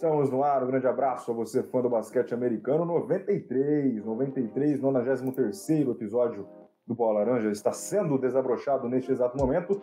estamos no ar. Um grande abraço a você, fã do basquete americano. 93, 93, 93 episódio do Bola Laranja está sendo desabrochado neste exato momento.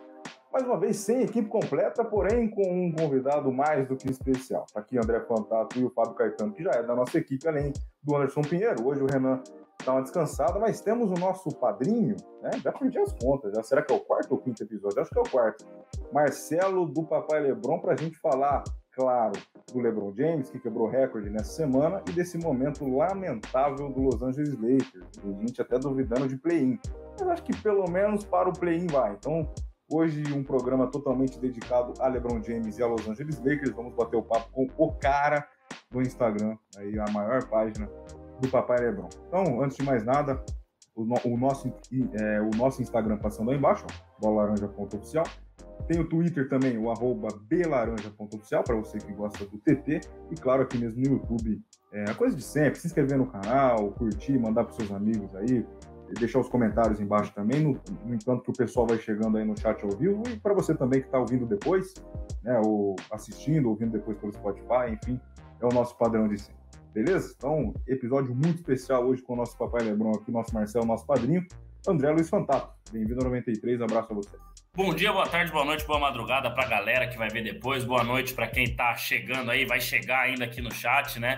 Mais uma vez, sem equipe completa, porém com um convidado mais do que especial. Tá aqui André Fantato e o Fábio Caetano, que já é da nossa equipe, além do Anderson Pinheiro. Hoje o Renan dá uma descansada, mas temos o nosso padrinho, né? Já perdi as contas, já. Será que é o quarto ou quinto episódio? Acho que é o quarto. Marcelo do Papai Lebron, para a gente falar claro, do LeBron James, que quebrou recorde nessa semana, e desse momento lamentável do Los Angeles Lakers. A gente até duvidando de play-in. Mas acho que pelo menos para o play-in vai. Então, hoje um programa totalmente dedicado a LeBron James e a Los Angeles Lakers. Vamos bater o papo com o cara do Instagram, aí a maior página do Papai LeBron. Então, antes de mais nada, o, no, o nosso, é, o nosso Instagram passando aí embaixo, bolaranja.oficial. Tem o Twitter também, o arroba belaranja.oficial, para você que gosta do TT. E claro, aqui mesmo no YouTube, é a coisa de sempre, se inscrever no canal, curtir, mandar para seus amigos aí, deixar os comentários embaixo também, no, no, entanto que o pessoal vai chegando aí no chat ao vivo, e para você também que está ouvindo depois, né, ou assistindo, ouvindo depois pelo Spotify, enfim, é o nosso padrão de sempre. Beleza? Então, episódio muito especial hoje com o nosso papai Lebron aqui, nosso Marcelo, nosso padrinho, André Luiz Fantato. Bem-vindo ao 93, abraço a você. Bom dia, boa tarde, boa noite, boa madrugada para a galera que vai ver depois. Boa noite para quem está chegando aí, vai chegar ainda aqui no chat, né?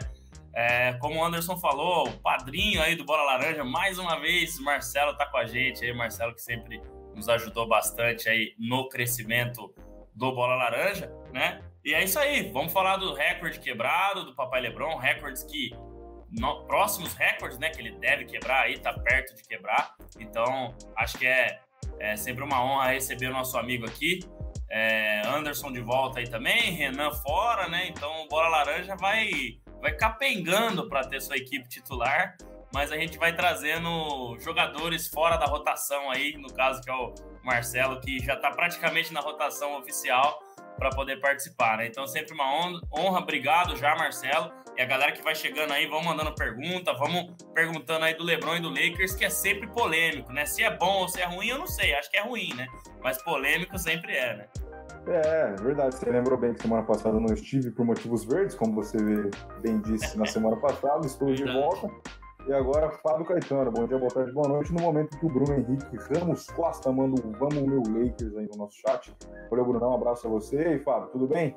É, como o Anderson falou, o padrinho aí do Bola Laranja, mais uma vez, Marcelo tá com a gente aí, Marcelo que sempre nos ajudou bastante aí no crescimento do Bola Laranja, né? E é isso aí, vamos falar do recorde quebrado do Papai Lebron, recordes que no, próximos recordes, né, que ele deve quebrar aí, tá perto de quebrar. Então, acho que é é sempre uma honra receber o nosso amigo aqui. É, Anderson de volta aí também, Renan fora, né? Então o Bola Laranja vai, vai capengando para ter sua equipe titular, mas a gente vai trazendo jogadores fora da rotação aí, no caso que é o Marcelo, que já está praticamente na rotação oficial para poder participar, né? Então, sempre uma honra, obrigado já, Marcelo. E a galera que vai chegando aí, vão mandando pergunta, vamos perguntando aí do LeBron e do Lakers, que é sempre polêmico, né? Se é bom ou se é ruim, eu não sei, acho que é ruim, né? Mas polêmico sempre é, né? É, verdade. Você lembrou bem que semana passada não estive por motivos verdes, como você bem disse na semana passada, estou de volta. E agora, Fábio Caetano. Bom dia, boa tarde, boa noite. No momento que o Bruno Henrique Ramos Costa manda um Vamos Meu Lakers aí no nosso chat. Valeu, Bruno. Um abraço a você. E aí, Fábio, tudo bem?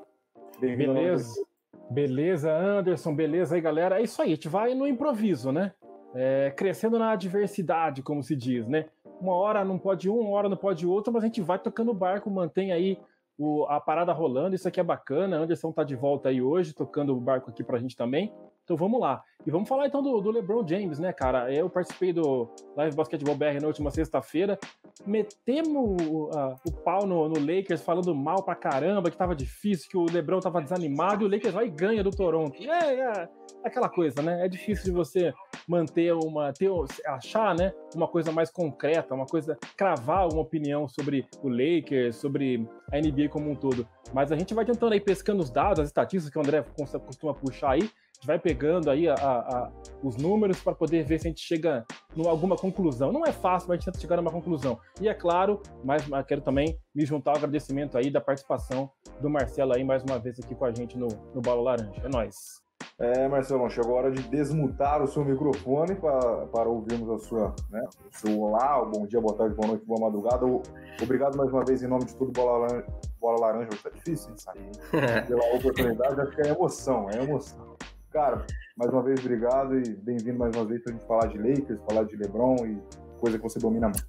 Bem-vindo. Beleza. Beleza, Anderson. Beleza aí, galera. É isso aí. A gente vai no improviso, né? É, crescendo na adversidade, como se diz, né? Uma hora não pode um, uma hora não pode outro, mas a gente vai tocando o barco, mantém aí o, a parada rolando. Isso aqui é bacana. Anderson tá de volta aí hoje, tocando o barco aqui pra gente também. Então vamos lá. E vamos falar então do, do, LeBron James, né, cara? Eu participei do Live Basketball BR na última sexta-feira. Metemos uh, o pau no, no, Lakers, falando mal pra caramba, que tava difícil, que o LeBron tava desanimado, e o Lakers vai e ganha do Toronto. É, é aquela coisa, né? É difícil de você manter uma. Ter, achar, né? Uma coisa mais concreta, uma coisa. cravar uma opinião sobre o Lakers, sobre a NBA como um todo. Mas a gente vai tentando aí pescando os dados, as estatísticas que o André costuma puxar aí vai pegando aí a, a, os números para poder ver se a gente chega em alguma conclusão. Não é fácil, mas a gente tenta chegar numa conclusão. E é claro, mas quero também me juntar ao agradecimento aí da participação do Marcelo aí mais uma vez aqui com a gente no, no Balo Laranja. É nóis. É, Marcelo, chegou a hora de desmutar o seu microfone para, para ouvirmos a sua, né, o seu olá, o bom dia, boa tarde, boa noite, boa madrugada. Obrigado mais uma vez em nome de tudo, Bola Laranja. Bola Laranja, é difícil hein, sair. Pela oportunidade, acho que é emoção, é emoção. Cara, mais uma vez, obrigado e bem-vindo mais uma vez para a gente falar de Lakers, falar de LeBron e coisa que você domina muito.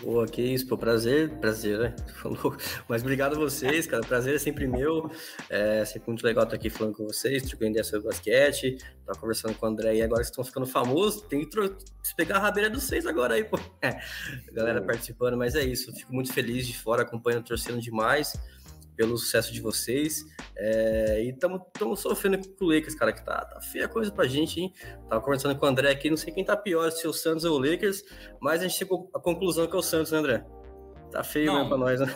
Boa, que isso, pô, prazer, prazer, né? Falou. Mas obrigado a vocês, cara, prazer é sempre meu. É sempre muito legal estar aqui falando com vocês, trocando ideia sobre basquete, tá conversando com o André e agora estão ficando famosos, tem que pegar a rabeira dos seis agora aí, pô. É, galera participando, mas é isso, fico muito feliz de fora, acompanhando, torcendo demais pelo sucesso de vocês. É, e estamos sofrendo com o Lakers, cara, que tá, tá feia a coisa pra gente, hein? Tava conversando com o André aqui, não sei quem tá pior, se é o Santos ou o Lakers, mas a gente chegou à conclusão que é o Santos, né, André? Tá feio não, mesmo pra nós, né?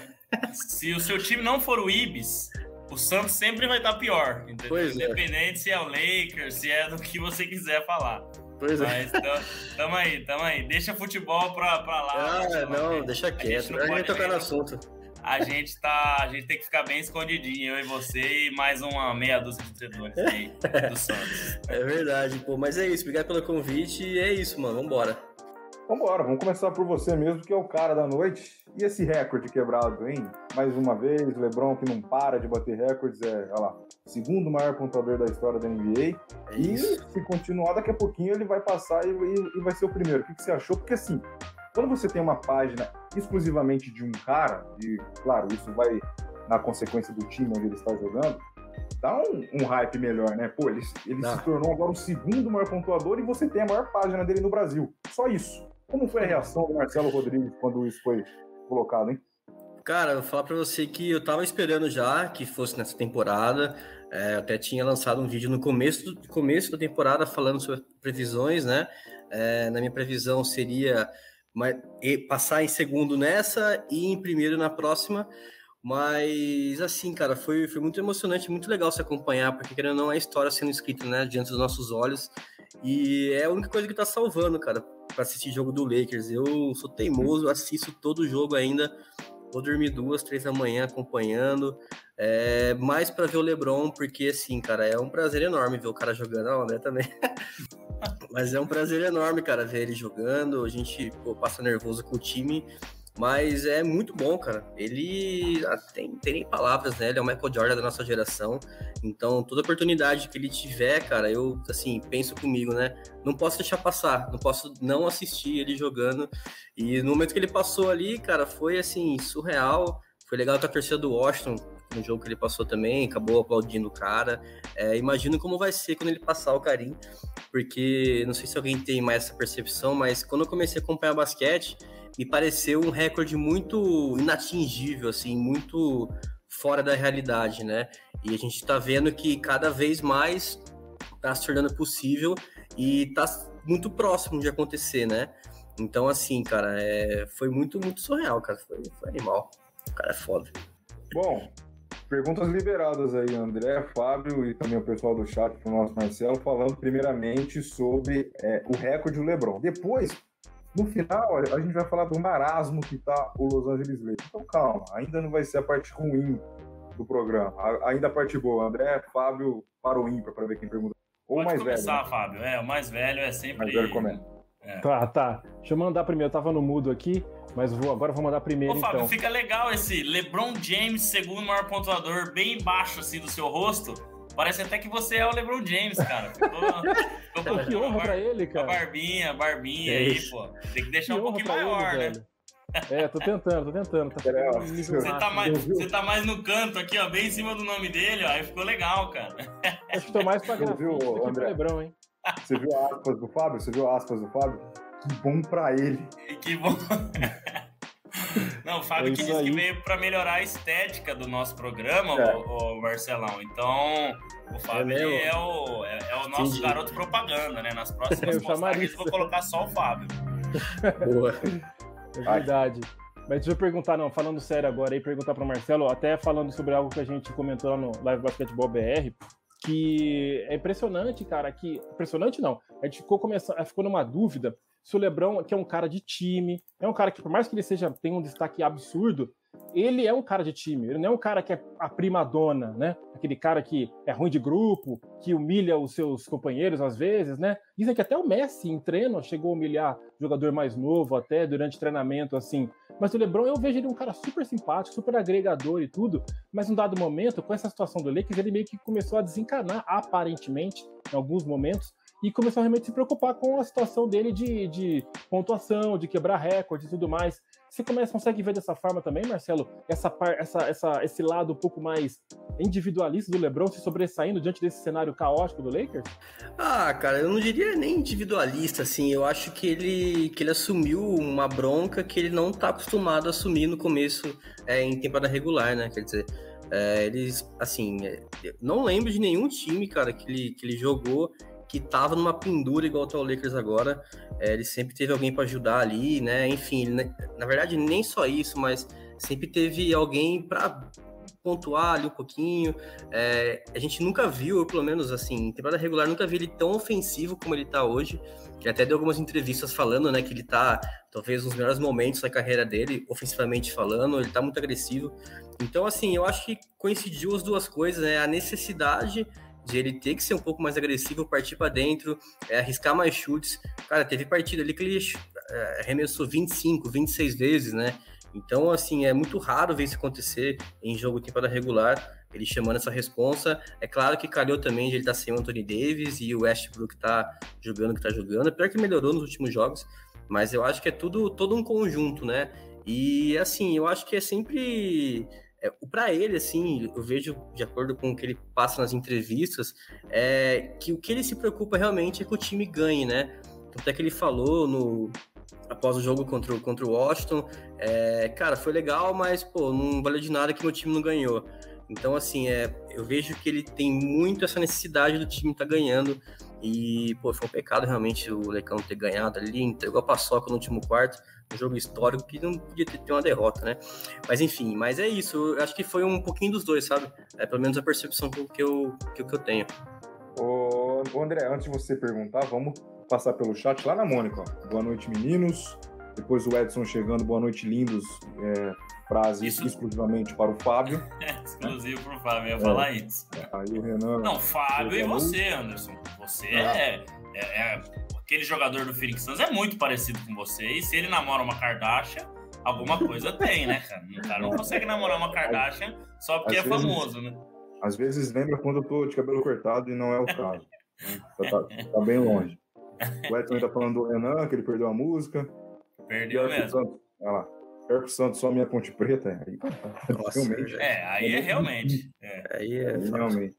Se o seu time não for o Ibis, o Santos sempre vai estar pior, entendeu? Pois é. Independente se é o Lakers, se é do que você quiser falar. Pois é. Mas tam- tamo aí, tamo aí. Deixa futebol pra, pra lá. Ah, não, deixa a gente quieto. não A gente vai pode tocar no assunto. A gente tá. A gente tem que ficar bem escondidinho, eu e você e mais uma meia dúzia de torcedores aí do Santos. É verdade, pô. Mas é isso. Obrigado pelo convite. E é isso, mano. Vambora. Vambora, vamos começar por você mesmo, que é o cara da noite. E esse recorde quebrado, hein? Mais uma vez, o Lebron que não para de bater recordes, é, olha lá, segundo maior pontuador da história da NBA. É E se continuar, daqui a pouquinho ele vai passar e, e- e vai ser o primeiro. O que, que você achou? Porque assim, quando você tem uma página exclusivamente de um cara, e claro, isso vai na consequência do time onde ele está jogando, dá um, um hype melhor, né? Pô, ele, ele se tornou agora o segundo maior pontuador e você tem a maior página dele no Brasil. Só isso. Como foi a reação do Marcelo Rodrigues quando isso foi colocado, hein? Cara, eu vou falar pra você que eu tava esperando já que fosse nessa temporada. É, até tinha lançado um vídeo no começo, do, começo da temporada falando sobre previsões, né? É, na minha previsão seria ma- e- passar em segundo nessa e em primeiro na próxima. Mas, assim, cara, foi, foi muito emocionante, muito legal se acompanhar, porque querendo ou não, é a história sendo escrita, né, diante dos nossos olhos. E é a única coisa que tá salvando, cara, pra assistir jogo do Lakers. Eu sou teimoso, assisto todo jogo ainda. Vou dormir duas, três da manhã acompanhando. É, mais pra ver o LeBron, porque assim, cara, é um prazer enorme ver o cara jogando. Ah, o André também. Mas é um prazer enorme, cara, ver ele jogando. A gente pô, passa nervoso com o time. Mas é muito bom, cara. Ele ah, tem, tem nem palavras, né? Ele é o Michael Jordan da nossa geração. Então, toda oportunidade que ele tiver, cara, eu, assim, penso comigo, né? Não posso deixar passar, não posso não assistir ele jogando. E no momento que ele passou ali, cara, foi, assim, surreal. Foi legal com a torcida do Washington, no jogo que ele passou também, acabou aplaudindo o cara. É, imagino como vai ser quando ele passar o Karim, porque não sei se alguém tem mais essa percepção, mas quando eu comecei a acompanhar basquete, me pareceu um recorde muito inatingível, assim, muito fora da realidade, né? E a gente tá vendo que cada vez mais tá se tornando possível e tá muito próximo de acontecer, né? Então, assim, cara, é... foi muito, muito surreal, cara. Foi, foi animal. O cara é foda. Bom, perguntas liberadas aí, André, Fábio e também o pessoal do chat pro nosso Marcelo, falando primeiramente sobre é, o recorde do LeBron. Depois, no final, a gente vai falar do marasmo que tá o Los Angeles Lakers. Então calma, ainda não vai ser a parte ruim do programa. A- ainda a parte boa. André, Fábio, para o ímpar, para ver quem pergunta. Ou Pode mais começar, velho. né? Fábio. É, o mais velho é sempre. Mais velho comenta. Tá, tá. Deixa eu mandar primeiro. Eu tava no mudo aqui, mas vou, agora eu vou mandar primeiro Ô, Fábio, então. fica legal esse LeBron James, segundo maior pontuador, bem baixo assim do seu rosto. Parece até que você é o LeBron James, cara. Ficou, ficou que honra pra ele, Com a cara. barbinha, barbinha É aí, pô. Tem que deixar Que um pouquinho pra ele, maior, né? velho. É, tô tentando, tô tentando. Tá nível você tá, mais, você tá mais no canto aqui, ó, bem em cima do nome dele, ó. Aí ficou legal, cara. Acho que tô mais pra grafite pro André? Lebrão, hein? Você viu aspas do Fábio? Você viu aspas do Fábio? Que bom pra ele. Que bom. Não, o Fábio É que disse que veio pra melhorar a estética do nosso programa, É. o, Marcelão. Então, o Fábio É é o, é, é o nosso Entendi. garoto propaganda, né? Nas próximas Eu postagens eu isso. vou colocar só o Fábio. Boa. É verdade. Mas deixa eu perguntar, não, falando sério agora aí, perguntar pro Marcelo, até falando sobre algo que a gente comentou lá no Live Basketball BR, que é impressionante, cara, que. Impressionante não. A gente ficou, começando, ficou numa dúvida se o Lebrão, que é um cara de time, é um cara que, por mais que ele seja tenha um destaque absurdo, ele é um cara de time, ele não é um cara que é a prima dona, né? Aquele cara que é ruim de grupo, que humilha os seus companheiros às vezes, né? Dizem que até o Messi em treino chegou a humilhar jogador mais novo até durante treinamento assim. Mas o LeBron eu vejo ele um cara super simpático, super agregador e tudo, mas num dado momento, com essa situação do Lakers, ele meio que começou a desencanar aparentemente em alguns momentos e começou a realmente se preocupar com a situação dele de, de pontuação, de quebrar recordes e tudo mais. Você começa, consegue ver dessa forma também, Marcelo, essa, par- essa, essa, esse lado um pouco mais individualista do LeBron se sobressaindo diante desse cenário caótico do Lakers? Ah, cara, eu não diria nem individualista, assim. Eu acho que ele, que ele assumiu uma bronca que ele não tá acostumado a assumir no começo, é, em temporada regular, né? Quer dizer, é, eles, assim, é, não lembro de nenhum time, cara, que ele, que ele jogou que tava numa pendura igual tá o Lakers agora. É, ele sempre teve alguém para ajudar ali, né? Enfim, ele, na verdade, nem só isso, mas sempre teve alguém para pontuar ali um pouquinho. É, a gente nunca viu, pelo menos assim, em temporada regular, nunca vi ele tão ofensivo como ele tá hoje. Ele até deu algumas entrevistas falando, né, que ele tá talvez nos melhores momentos da carreira dele, ofensivamente falando, ele tá muito agressivo. Então, assim, eu acho que coincidiu as duas coisas, né? A necessidade de ele ter que ser um pouco mais agressivo, partir para dentro, é, arriscar mais chutes. Cara, teve partida ali que ele é, arremessou 25, 26 vezes, né? Então, assim, é muito raro ver isso acontecer em jogo temporada regular, ele chamando essa responsa. É claro que calhou também de ele estar tá sem o Anthony Davis e o Westbrook tá jogando o que tá jogando. É pior que melhorou nos últimos jogos, mas eu acho que é tudo todo um conjunto, né? E, assim, eu acho que é sempre é, para ele, assim, eu vejo, de acordo com o que ele passa nas entrevistas, é que o que ele se preocupa realmente é que o time ganhe, né? Até que ele falou no após o jogo contra, o, contra o Washington, é, cara, foi legal, mas, pô, não valeu de nada que meu time não ganhou. Então, assim, é, eu vejo que ele tem muito essa necessidade do time estar tá ganhando. E, pô, foi um pecado realmente o Lecão ter ganhado ali, entregou a paçoca no último quarto um jogo histórico que não podia ter uma derrota, né? Mas enfim, mas é isso. Eu acho que foi um pouquinho dos dois, sabe? É pelo menos a percepção que eu, que eu, tenho. Ô, André, antes de você perguntar, vamos passar pelo chat lá na Mônica. Boa noite, meninos. Depois o Edson chegando, boa noite, lindos. É, frase isso... exclusivamente para o Fábio. exclusivo para o Fábio, ia é. falar isso. Aí o Renan. Não, Fábio e você, Anderson. Você ah. é, é, é aquele jogador do Phoenix Suns é muito parecido com você. E se ele namora uma Kardashian, alguma coisa tem, né, cara? O cara não consegue namorar uma Kardashian só porque Às é vezes, famoso, né? Às vezes lembra quando eu tô de cabelo cortado e não é o caso. Né? tá, tá, bem longe. O Edson tá falando do Renan, que ele perdeu a música. Perdeu mesmo. Santos, olha lá. Perco Santos, só minha ponte preta. Aí, Nossa, realmente. É, aí é realmente. É. Aí é. Aí, realmente.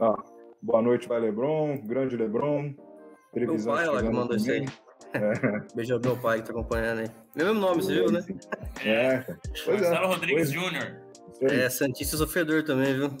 Ah, boa noite, vai Lebron. Grande Lebron. Televisão meu pai lá que mandou isso aí. É. Beijo ao meu pai que tá acompanhando aí. Meu mesmo nome, você viu, né? É. Pois é. Marcelo é. Rodrigues Júnior. É, Santista Sofredor também, viu?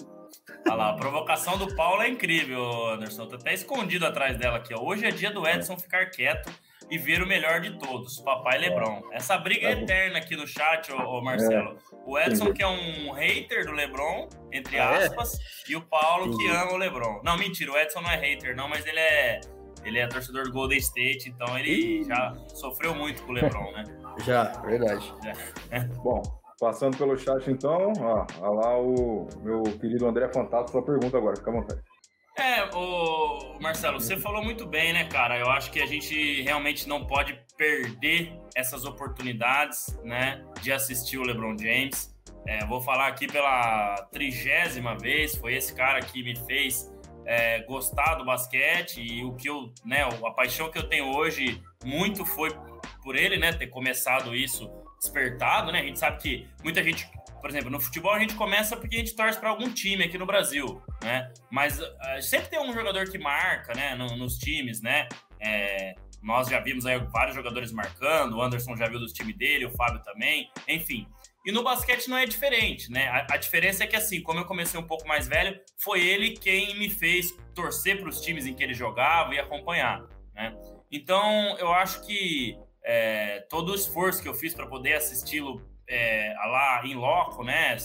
Olha lá, a provocação do Paulo é incrível, Anderson. Tá até escondido atrás dela aqui, ó. Hoje é dia do Edson ficar quieto e ver o melhor de todos, papai Lebron. Essa briga é eterna aqui no chat, ô, ô Marcelo. O Edson, que é um hater do Lebron, entre aspas, e o Paulo, que ama o Lebron. Não, mentira, o Edson não é hater, não, mas ele é ele é torcedor do Golden State, então ele já sofreu muito com o LeBron, né? Já, verdade. É. Bom, passando pelo chat então, ó, ó lá o meu querido André Fantato, sua pergunta agora, fica à vontade. É, o Marcelo, você falou muito bem, né, cara? Eu acho que a gente realmente não pode perder essas oportunidades, né, de assistir o LeBron James. É, vou falar aqui pela trigésima vez, foi esse cara que me fez é, gostar do basquete e o que eu, né, a paixão que eu tenho hoje muito foi por ele, né, ter começado isso despertado, né? A gente sabe que muita gente, por exemplo, no futebol a gente começa porque a gente torce para algum time aqui no Brasil, né? Mas uh, sempre tem um jogador que marca, né, no, nos times, né? É, nós já vimos aí vários jogadores marcando, o Anderson já viu dos times dele, o Fábio também, enfim. E no basquete não é diferente, né? A, a, diferença é que, assim, como eu comecei um pouco mais velho, foi ele quem me fez torcer para os times em que ele jogava e acompanhar, né? Então, eu acho que é, todo o esforço que eu fiz para poder assisti-lo é, lá em loco, né?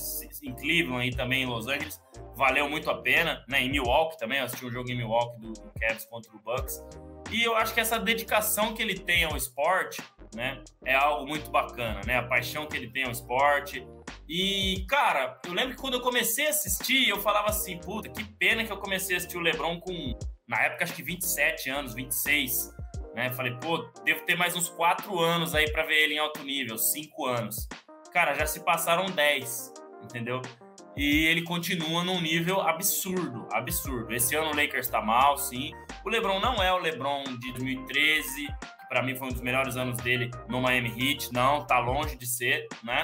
Em Cleveland e também em Los Angeles, valeu muito a pena, né? Em Milwaukee também, eu assisti um jogo em Milwaukee do, do Cavs contra o Bucks. E eu acho que essa dedicação que ele tem ao esporte, né, é algo muito bacana, né? A paixão que ele tem ao esporte. E, cara, eu lembro que quando eu comecei a assistir, eu falava assim, puta, que pena que eu comecei a assistir o LeBron com, na época, acho que 27 anos, 26, né? Falei, pô, devo ter mais uns 4 anos aí para ver ele em alto nível, 5 anos. Cara, já se passaram 10, entendeu? E ele continua num nível absurdo, absurdo. Esse ano o Lakers tá mal, sim. O LeBron não é o LeBron de 2013, que para mim foi um dos melhores anos dele no Miami Heat. Não, tá longe de ser, né?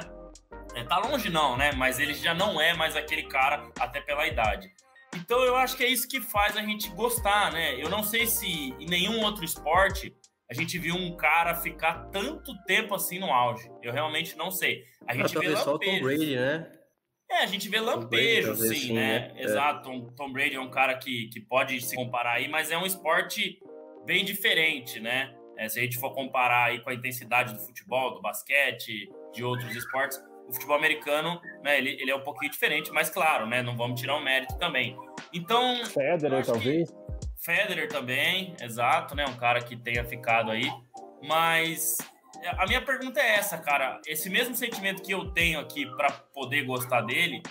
É, tá longe não, né? Mas ele já não é mais aquele cara, até pela idade. Então eu acho que é isso que faz a gente gostar, né? Eu não sei se em nenhum outro esporte a gente viu um cara ficar tanto tempo assim no auge. Eu realmente não sei. A gente ah, vê só o Tom Brady, né? É, a gente vê lampejo, sim, sim, né? né? Exato. Tom, Tom, Brady é um cara que, que pode se comparar aí, mas é um esporte bem diferente, né? É, se a gente for comparar aí com a intensidade do futebol, do basquete, de outros esportes, o futebol americano, né, ele, ele é um pouquinho diferente, mas claro, né, não vamos tirar o mérito também. Então. Federer, talvez. Federer também, exato, né? Um cara que tenha ficado aí. Mas a minha pergunta é essa, cara. Esse mesmo sentimento que eu tenho aqui para poder gostar dele,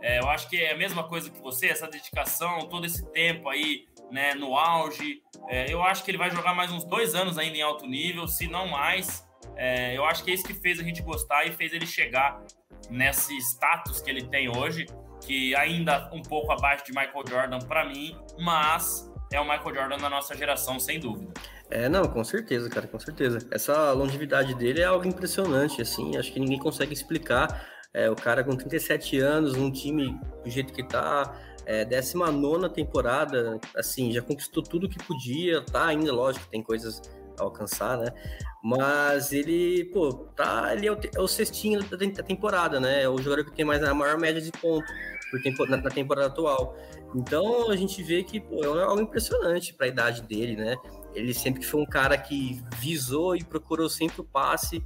é, eu acho que é a mesma coisa que você, essa dedicação, todo esse tempo aí, né, no auge. É, eu acho que ele vai jogar mais uns dois anos ainda em alto nível, se não mais. É, eu acho que é isso que fez a gente gostar e fez ele chegar nesse status que ele tem hoje, que ainda um pouco abaixo de Michael Jordan para mim, mas é o Michael Jordan da nossa geração, sem dúvida. É, não, com certeza, cara, com certeza. Essa longevidade dele é algo impressionante, assim, acho que ninguém consegue explicar. É, o cara com 37 anos, um time do jeito que tá, é, 19 temporada, assim, já conquistou tudo que podia, tá ainda, lógico, tem coisas alcançar, né? Mas ele, pô, tá, ele é o, é o cestinho da temporada, né? É o jogador que tem mais a maior média de pontos na, na temporada atual. Então a gente vê que pô, é algo impressionante para a idade dele, né? Ele sempre foi um cara que visou e procurou sempre o passe,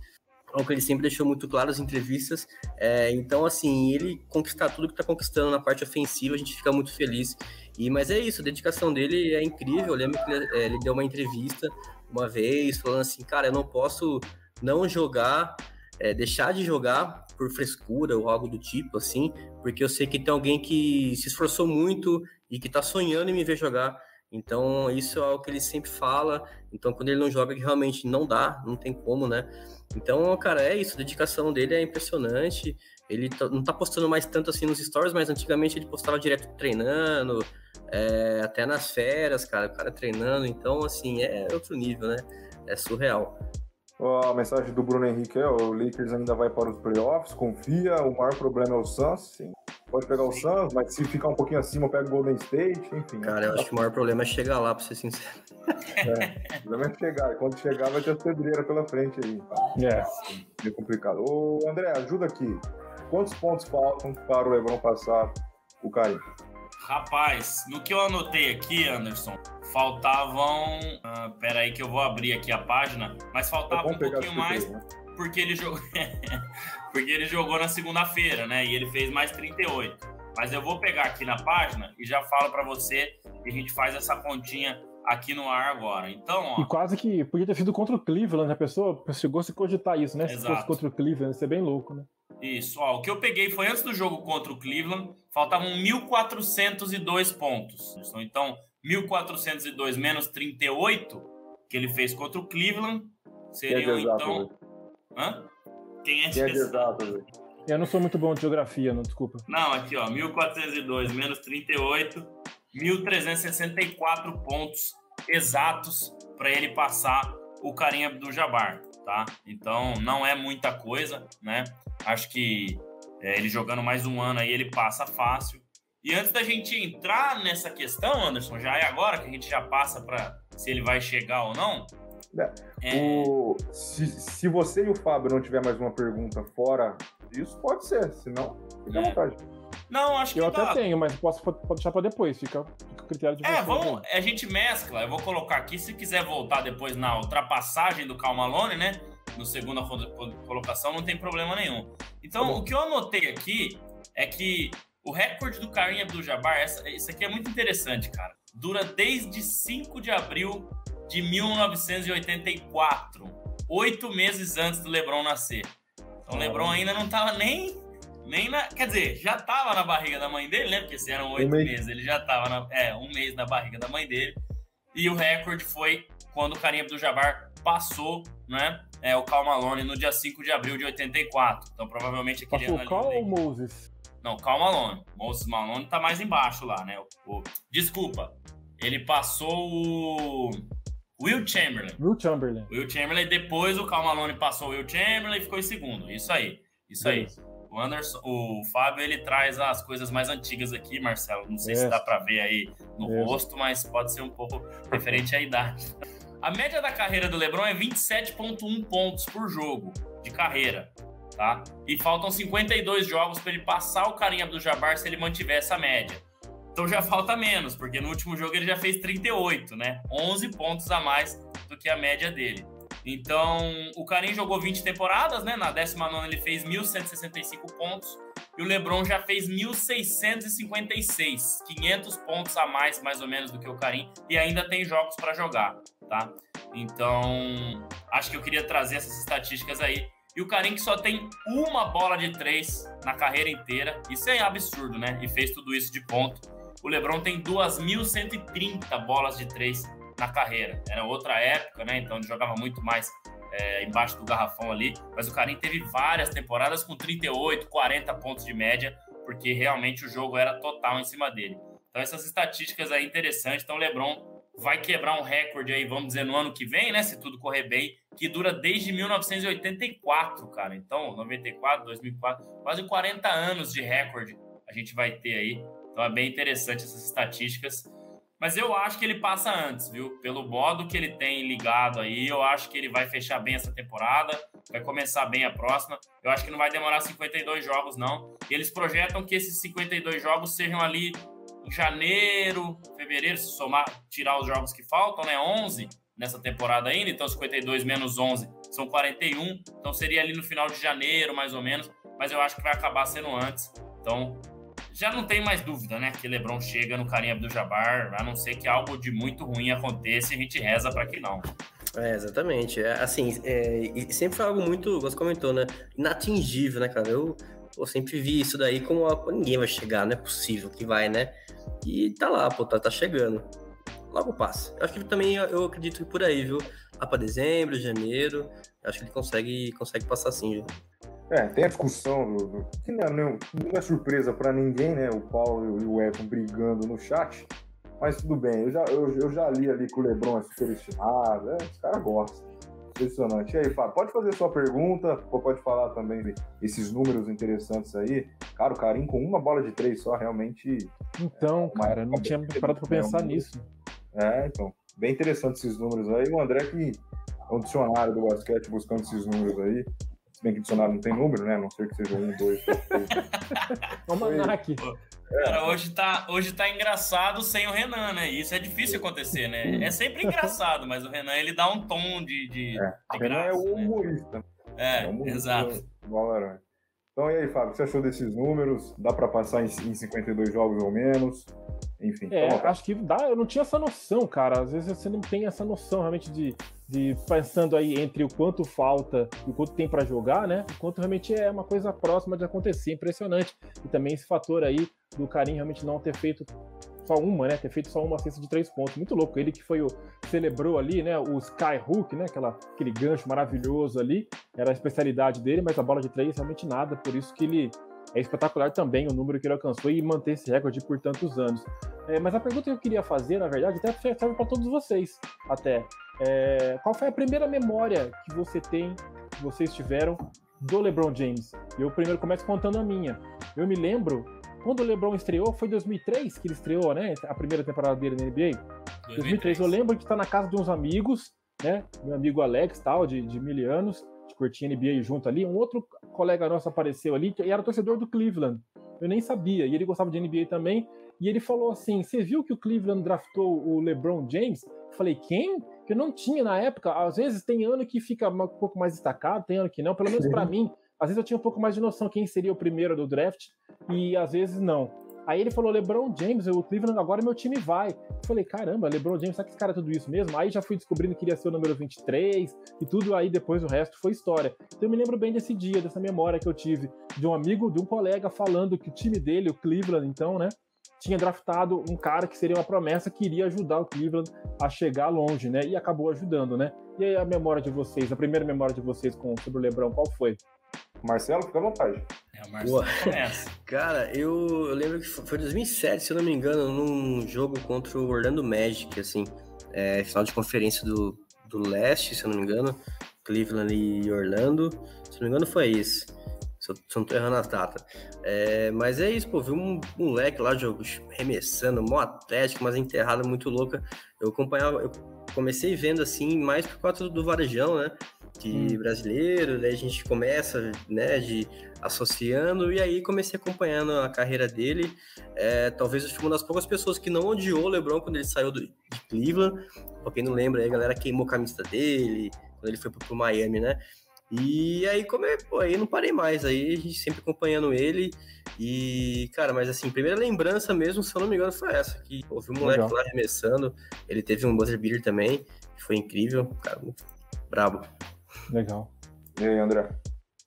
algo que ele sempre deixou muito claro nas entrevistas. É, então, assim, ele conquistar tudo que está conquistando na parte ofensiva, a gente fica muito feliz. E, mas é isso, a dedicação dele é incrível. Eu lembro que ele, é, ele deu uma entrevista uma vez falando assim, cara, eu não posso não jogar, é, deixar de jogar por frescura ou algo do tipo, assim, porque eu sei que tem alguém que se esforçou muito e que tá sonhando em me ver jogar. Então, isso é algo que ele sempre fala. Então, quando ele não joga, realmente não dá, não tem como, né? Então, cara, é isso. A dedicação dele é impressionante. Ele não tá postando mais tanto assim nos stories, mas antigamente ele postava direto treinando, é, até nas férias, cara, o cara treinando. Então, assim, é outro nível, né? É surreal. A mensagem do Bruno Henrique é: o Lakers ainda vai para os playoffs, confia. O maior problema é o Suns, sim. Pode pegar o Suns, mas se ficar um pouquinho acima, pega o Golden State, enfim. Cara, eu acho que o maior problema é chegar lá, pra ser sincero. É, o problema é chegar. E quando chegar, vai ter pedreira pela frente aí. Tá? É. É complicado. Ô, André, ajuda aqui. Quantos pontos faltam para o Lebron passar o Carinho? Rapaz, no que eu anotei aqui, Anderson, faltavam. Uh, pera aí que eu vou abrir aqui a página, mas faltava um pouquinho mais. Né? Porque ele jogou. porque ele jogou na segunda-feira, né? E ele fez mais 38. Mas eu vou pegar aqui na página e já falo para você e a gente faz essa continha aqui no ar agora. Então, ó. E quase que podia ter sido contra o Cleveland, né? a pessoa chegou a se cogitar isso, né? Exato. Se fosse contra o Cleveland, ia ser bem louco, né? Isso, ó, o que eu peguei foi antes do jogo contra o Cleveland, faltavam 1.402 pontos. Então, 1.402 menos 38, que ele fez contra o Cleveland, seriam é então. Hã? Quem é, Quem é exato, Eu não sou muito bom de geografia, não, desculpa. Não, aqui, ó, 1.402 menos 38, 1.364 pontos exatos para ele passar o carinha do Jabbar, tá? Então, não é muita coisa, né? Acho que é, ele jogando mais um ano aí, ele passa fácil. E antes da gente entrar nessa questão, Anderson, já é agora que a gente já passa para se ele vai chegar ou não. É, é... O, se, se você e o Fábio não tiver mais uma pergunta fora disso, pode ser, senão, fica à é. vontade. Não, acho que Eu até tá. tenho, mas posso pode deixar para depois, fica, fica o critério de É, vamos, a gente mescla. Eu vou colocar aqui, se quiser voltar depois na ultrapassagem do Calmalone, né? no segunda colocação, não tem problema nenhum. Então, tá o que eu anotei aqui é que o recorde do Karim Abdul-Jabbar, isso aqui é muito interessante, cara. Dura desde 5 de abril de 1984, oito meses antes do LeBron nascer. Então, o LeBron ainda não tava nem nem na, quer dizer, já tava na barriga da mãe dele, né? Porque se eram oito um meses, ele já tava na, é, um mês na barriga da mãe dele. E o recorde foi quando o Karim Abdul-Jabbar passou, né? é, o Cal Malone no dia 5 de abril de 84. Então, provavelmente aquele Passou ano. Cal ou Moses? Não, Cal Malone. Moses Malone tá mais embaixo lá, né? O, o... Desculpa. Ele passou o. Will Chamberlain. Will Chamberlain. Will Chamberlain, depois o Cal Malone passou o Will Chamberlain e ficou em segundo. Isso aí. Isso aí. O Anderson, o Fábio, ele traz as coisas mais antigas aqui, Marcelo. Não sei se dá para ver aí no rosto, mas pode ser um pouco referente à idade. A média da carreira do LeBron é 27,1 pontos por jogo de carreira, tá? E faltam 52 jogos para ele passar o carinha do Jabbar se ele mantiver essa média. Então já falta menos, porque no último jogo ele já fez 38, né? 11 pontos a mais do que a média dele. Então, o Karim jogou 20 temporadas, né? Na 19 ele fez 1.165 pontos e o LeBron já fez 1.656, 500 pontos a mais, mais ou menos, do que o Karim, e ainda tem jogos para jogar, tá? Então, acho que eu queria trazer essas estatísticas aí. E o Karim que só tem uma bola de três na carreira inteira, isso é absurdo, né? E fez tudo isso de ponto. O LeBron tem 2.130 bolas de três na carreira. Era outra época, né? Então ele jogava muito mais é, embaixo do garrafão ali. Mas o Karim teve várias temporadas com 38, 40 pontos de média, porque realmente o jogo era total em cima dele. Então essas estatísticas aí interessantes. Então o LeBron vai quebrar um recorde aí, vamos dizer, no ano que vem, né? Se tudo correr bem, que dura desde 1984, cara. Então, 94, 2004, quase 40 anos de recorde a gente vai ter aí. Então é bem interessante essas estatísticas. Mas eu acho que ele passa antes, viu? Pelo modo que ele tem ligado aí, eu acho que ele vai fechar bem essa temporada, vai começar bem a próxima. Eu acho que não vai demorar 52 jogos, não. E eles projetam que esses 52 jogos sejam ali em janeiro, fevereiro, se somar, tirar os jogos que faltam, né? 11 nessa temporada ainda, então 52 menos 11 são 41. Então seria ali no final de janeiro, mais ou menos. Mas eu acho que vai acabar sendo antes. Então já não tem mais dúvida, né? Que LeBron chega no Karim Abdul-Jabbar, a não ser que algo de muito ruim aconteça e a gente reza para que não. É, exatamente. É, assim, é, sempre foi algo muito, você comentou, né? Inatingível, né, cara? Eu, eu sempre vi isso daí como ninguém vai chegar, não é possível que vai, né? E tá lá, pô, tá, tá chegando. Logo passa. Eu acho que também eu acredito que por aí, viu? Lá pra dezembro, janeiro, acho que ele consegue, consegue passar sim, viu? É, tem a discussão, que não é, não é surpresa para ninguém, né? O Paulo e o Everton brigando no chat. Mas tudo bem, eu já, eu, eu já li ali que o Lebron é superestimado, é, os caras gostam. Impressionante. E aí, Fábio, pode fazer sua pergunta, ou pode falar também esses números interessantes aí. Cara, o Karim com uma bola de três só, realmente. Então, é cara, não tinha parado pra pensar né? nisso. É, então. Bem interessante esses números aí. O André que é um dicionário do basquete buscando esses números aí. Se bem que dicionário não tem número, né? A não ser que seja um, dois, três, Almanac. Cara, hoje tá, hoje tá engraçado sem o Renan, né? Isso é difícil acontecer, né? É sempre engraçado, mas o Renan ele dá um tom de, de, é. de Renan é o né? humorista. Né? É, é humorista exato. Então, e aí, Fábio, o que você achou desses números? Dá para passar em, em 52 jogos ou menos? Enfim. É, acho que dá. Eu não tinha essa noção, cara. Às vezes você não tem essa noção realmente de, de pensando aí entre o quanto falta e o quanto tem para jogar, né? O quanto realmente é uma coisa próxima de acontecer, impressionante. E também esse fator aí do Karim realmente não ter feito só uma, né? Ter feito só uma cesta de três pontos. Muito louco. Ele que foi o. celebrou ali, né? O Skyhook, né? Aquela, aquele gancho maravilhoso ali. Era a especialidade dele, mas a bola de três realmente nada. Por isso que ele é espetacular também o número que ele alcançou e manter esse recorde por tantos anos. É, mas a pergunta que eu queria fazer, na verdade, até serve para todos vocês, até. É, qual foi a primeira memória que você tem, que vocês tiveram do LeBron James? Eu primeiro começo contando a minha. Eu me lembro quando o LeBron estreou, foi 2003 que ele estreou, né? A primeira temporada dele na NBA. 2003. 2003. Eu lembro que tá na casa de uns amigos, né? Meu amigo Alex, tal, de, de mil anos, de curtir NBA junto ali. Um outro colega nosso apareceu ali e era torcedor do Cleveland. Eu nem sabia. E ele gostava de NBA também. E ele falou assim: Você viu que o Cleveland draftou o LeBron James? Eu falei: Quem? Que eu não tinha na época. Às vezes tem ano que fica um pouco mais destacado, tem ano que não. Pelo menos para mim, às vezes eu tinha um pouco mais de noção quem seria o primeiro do draft e às vezes não. Aí ele falou: LeBron James, o Cleveland agora meu time vai. Eu falei: caramba, LeBron James, sabe que esse cara é tudo isso mesmo? Aí já fui descobrindo que iria ser o número 23 e tudo, aí depois o resto foi história. Então eu me lembro bem desse dia, dessa memória que eu tive de um amigo, de um colega falando que o time dele, o Cleveland, então, né? tinha draftado um cara que seria uma promessa que iria ajudar o Cleveland a chegar longe, né? E acabou ajudando, né? E aí a memória de vocês, a primeira memória de vocês com, sobre o LeBron, qual foi? Marcelo, fica à vontade. Cara, eu, eu, lembro que foi 2007, se eu não me engano, num jogo contra o Orlando Magic, assim, é, final de conferência do, do leste, se eu não me engano, Cleveland e Orlando, se não me engano foi isso. Se eu, se eu não tô errando a data. É, mas é isso, pô, vi um moleque lá jogo, remessando, mó atlético, mas enterrada muito louca. Eu acompanhava, eu comecei vendo assim, mais por conta do varejão, né? De hum. brasileiro, daí a gente começa, né, de associando, e aí comecei acompanhando a carreira dele. É, talvez eu fui uma das poucas pessoas que não odiou o LeBron quando ele saiu do, de Cleveland. Pra quem não lembra, aí a galera queimou a camisa dele, quando quando ele foi pro, pro Miami, né? E aí, como é, pô, aí não parei mais, aí a gente sempre acompanhando ele. E, cara, mas assim, primeira lembrança mesmo, se eu não me engano, foi essa, que houve um moleque Legal. lá arremessando, ele teve um buzzer beater também, que foi incrível, cara, brabo. Legal. E aí, André?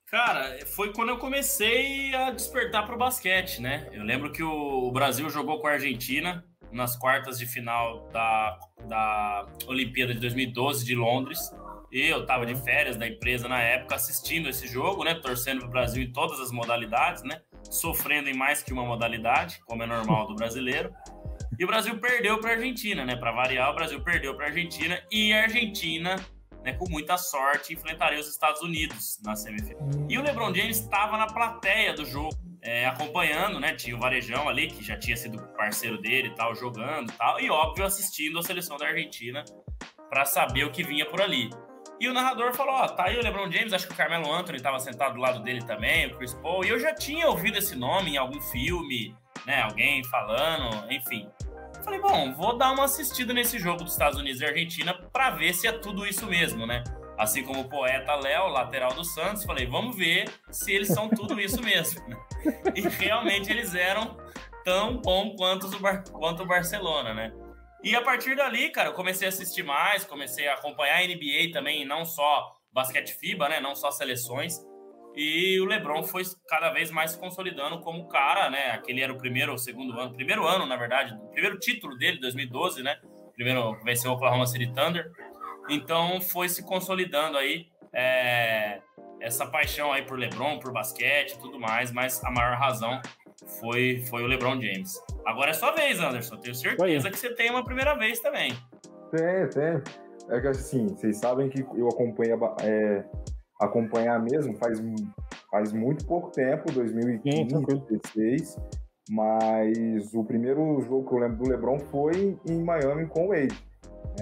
Cara, foi quando eu comecei a despertar para o basquete, né? Eu lembro que o Brasil jogou com a Argentina nas quartas de final da, da Olimpíada de 2012 de Londres. E eu estava de férias da empresa na época assistindo esse jogo, né? Torcendo para o Brasil em todas as modalidades, né? Sofrendo em mais que uma modalidade, como é normal do brasileiro. E o Brasil perdeu para a Argentina, né? Para variar, o Brasil perdeu para a Argentina e a Argentina né, com muita sorte, enfrentaria os Estados Unidos na semifinal. E o LeBron James estava na plateia do jogo, é, acompanhando, né? Tinha o Varejão ali, que já tinha sido parceiro dele e tal, jogando e tal, e óbvio, assistindo a seleção da Argentina para saber o que vinha por ali. E o narrador falou: Ó, tá aí o LeBron James, acho que o Carmelo Anthony estava sentado do lado dele também, o Chris Paul, e eu já tinha ouvido esse nome em algum filme, né? Alguém falando, enfim. Falei, bom, vou dar uma assistida nesse jogo dos Estados Unidos e Argentina para ver se é tudo isso mesmo, né? Assim como o poeta Léo, lateral do Santos, falei, vamos ver se eles são tudo isso mesmo. e realmente eles eram tão bom quanto o, Bar quanto o Barcelona, né? E a partir dali, cara, eu comecei a assistir mais, comecei a acompanhar a NBA também, não só basquete FIBA, né? Não só seleções. E o LeBron foi cada vez mais se consolidando como cara, né? Aquele era o primeiro ou segundo ano, primeiro ano, na verdade, o primeiro título dele, 2012, né? Primeiro venceu o Oklahoma City Thunder. Então foi se consolidando aí é, essa paixão aí por LeBron, por basquete e tudo mais, mas a maior razão foi, foi o LeBron James. Agora é sua vez, Anderson. Tenho certeza que você tem uma primeira vez também. Tem, tem. É que assim, vocês sabem que eu acompanho é, acompanhar mesmo faz, faz muito pouco tempo, 2015, 2016. Mas o primeiro jogo que eu lembro do LeBron foi em Miami com o Wade.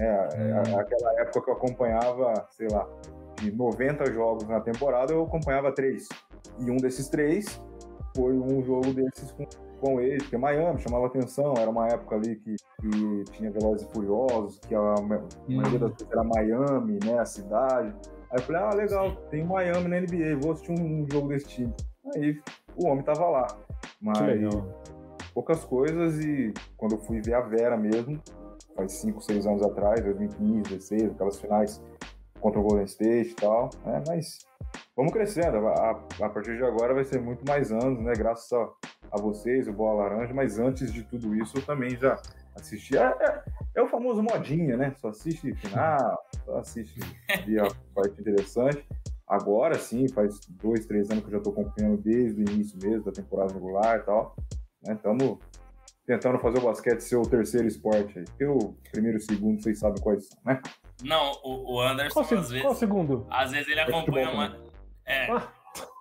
É, hum. aquela época que eu acompanhava, sei lá, de 90 jogos na temporada, eu acompanhava três. E um desses três foi um jogo desses com, com ele, que é Miami, chamava atenção. Era uma época ali que, que tinha Velozes e Furiosos, que a, maioria das vezes era Miami, né, a cidade. Aí eu falei, ah, legal, tem Miami na NBA, vou assistir um, jogo desse time. Aí o homem tava lá. Mas poucas coisas e quando eu fui ver a Vera mesmo, faz 5, 6 anos atrás, 2015, 16, aquelas finais contra o Golden State e tal, né? Mas vamos crescendo. A, a, partir de agora vai ser muito mais anos, né? Graças a, a vocês, o Bola Laranja, mas antes de tudo isso eu também já assisti. É, é, é o famoso modinha, né? Só assiste final, só assiste a parte interessante. Agora sim, faz dois, três anos que eu já estou acompanhando desde o início mesmo da temporada regular e tal. Estamos né? tentando fazer o basquete ser o terceiro esporte aí. Porque o primeiro e o segundo, vocês sabem quais são, né? Não, o, o Anderson, qual, às vezes. Qual segundo? Às vezes ele acompanha mais. É. Ah.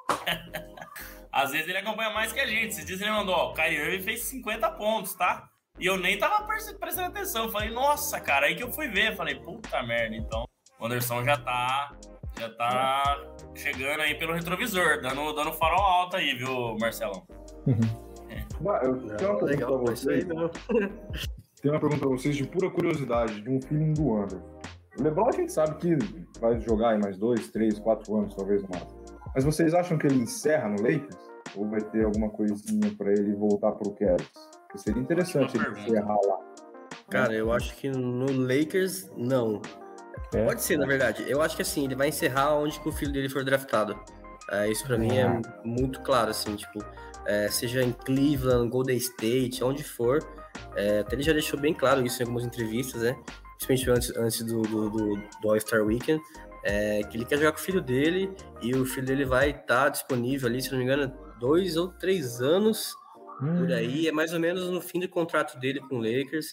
às vezes ele acompanha mais que a gente. Esses dias ele mandou, ó, o Kyrie Irving fez 50 pontos, tá? E eu nem tava prestando atenção. Falei, nossa, cara, aí que eu fui ver. Falei, puta merda, então. O Anderson já tá. Já tá chegando aí pelo retrovisor, dando, dando farol alto aí, viu, Marcelão? Uhum. É. Eu tenho uma pergunta pra vocês. Tem uma pergunta pra vocês de pura curiosidade, de um filme do Anderson. O Lebron a gente sabe que vai jogar aí mais dois, três, quatro anos, talvez no máximo. Mas vocês acham que ele encerra no Lakers? Ou vai ter alguma coisinha para ele voltar pro Cavs? Seria interessante ele encerrar lá. Cara, eu acho que no Lakers, não. É. Pode ser, na verdade. Eu acho que assim, ele vai encerrar onde que o filho dele for draftado. É, isso para mim é ah. muito claro, assim, tipo, é, seja em Cleveland, Golden State, onde for. É, até ele já deixou bem claro isso em algumas entrevistas, né? Principalmente antes, antes do, do, do, do All-Star Weekend, é, que ele quer jogar com o filho dele e o filho dele vai estar tá disponível ali, se não me engano, dois ou três anos hum. por aí. É mais ou menos no fim do contrato dele com o Lakers.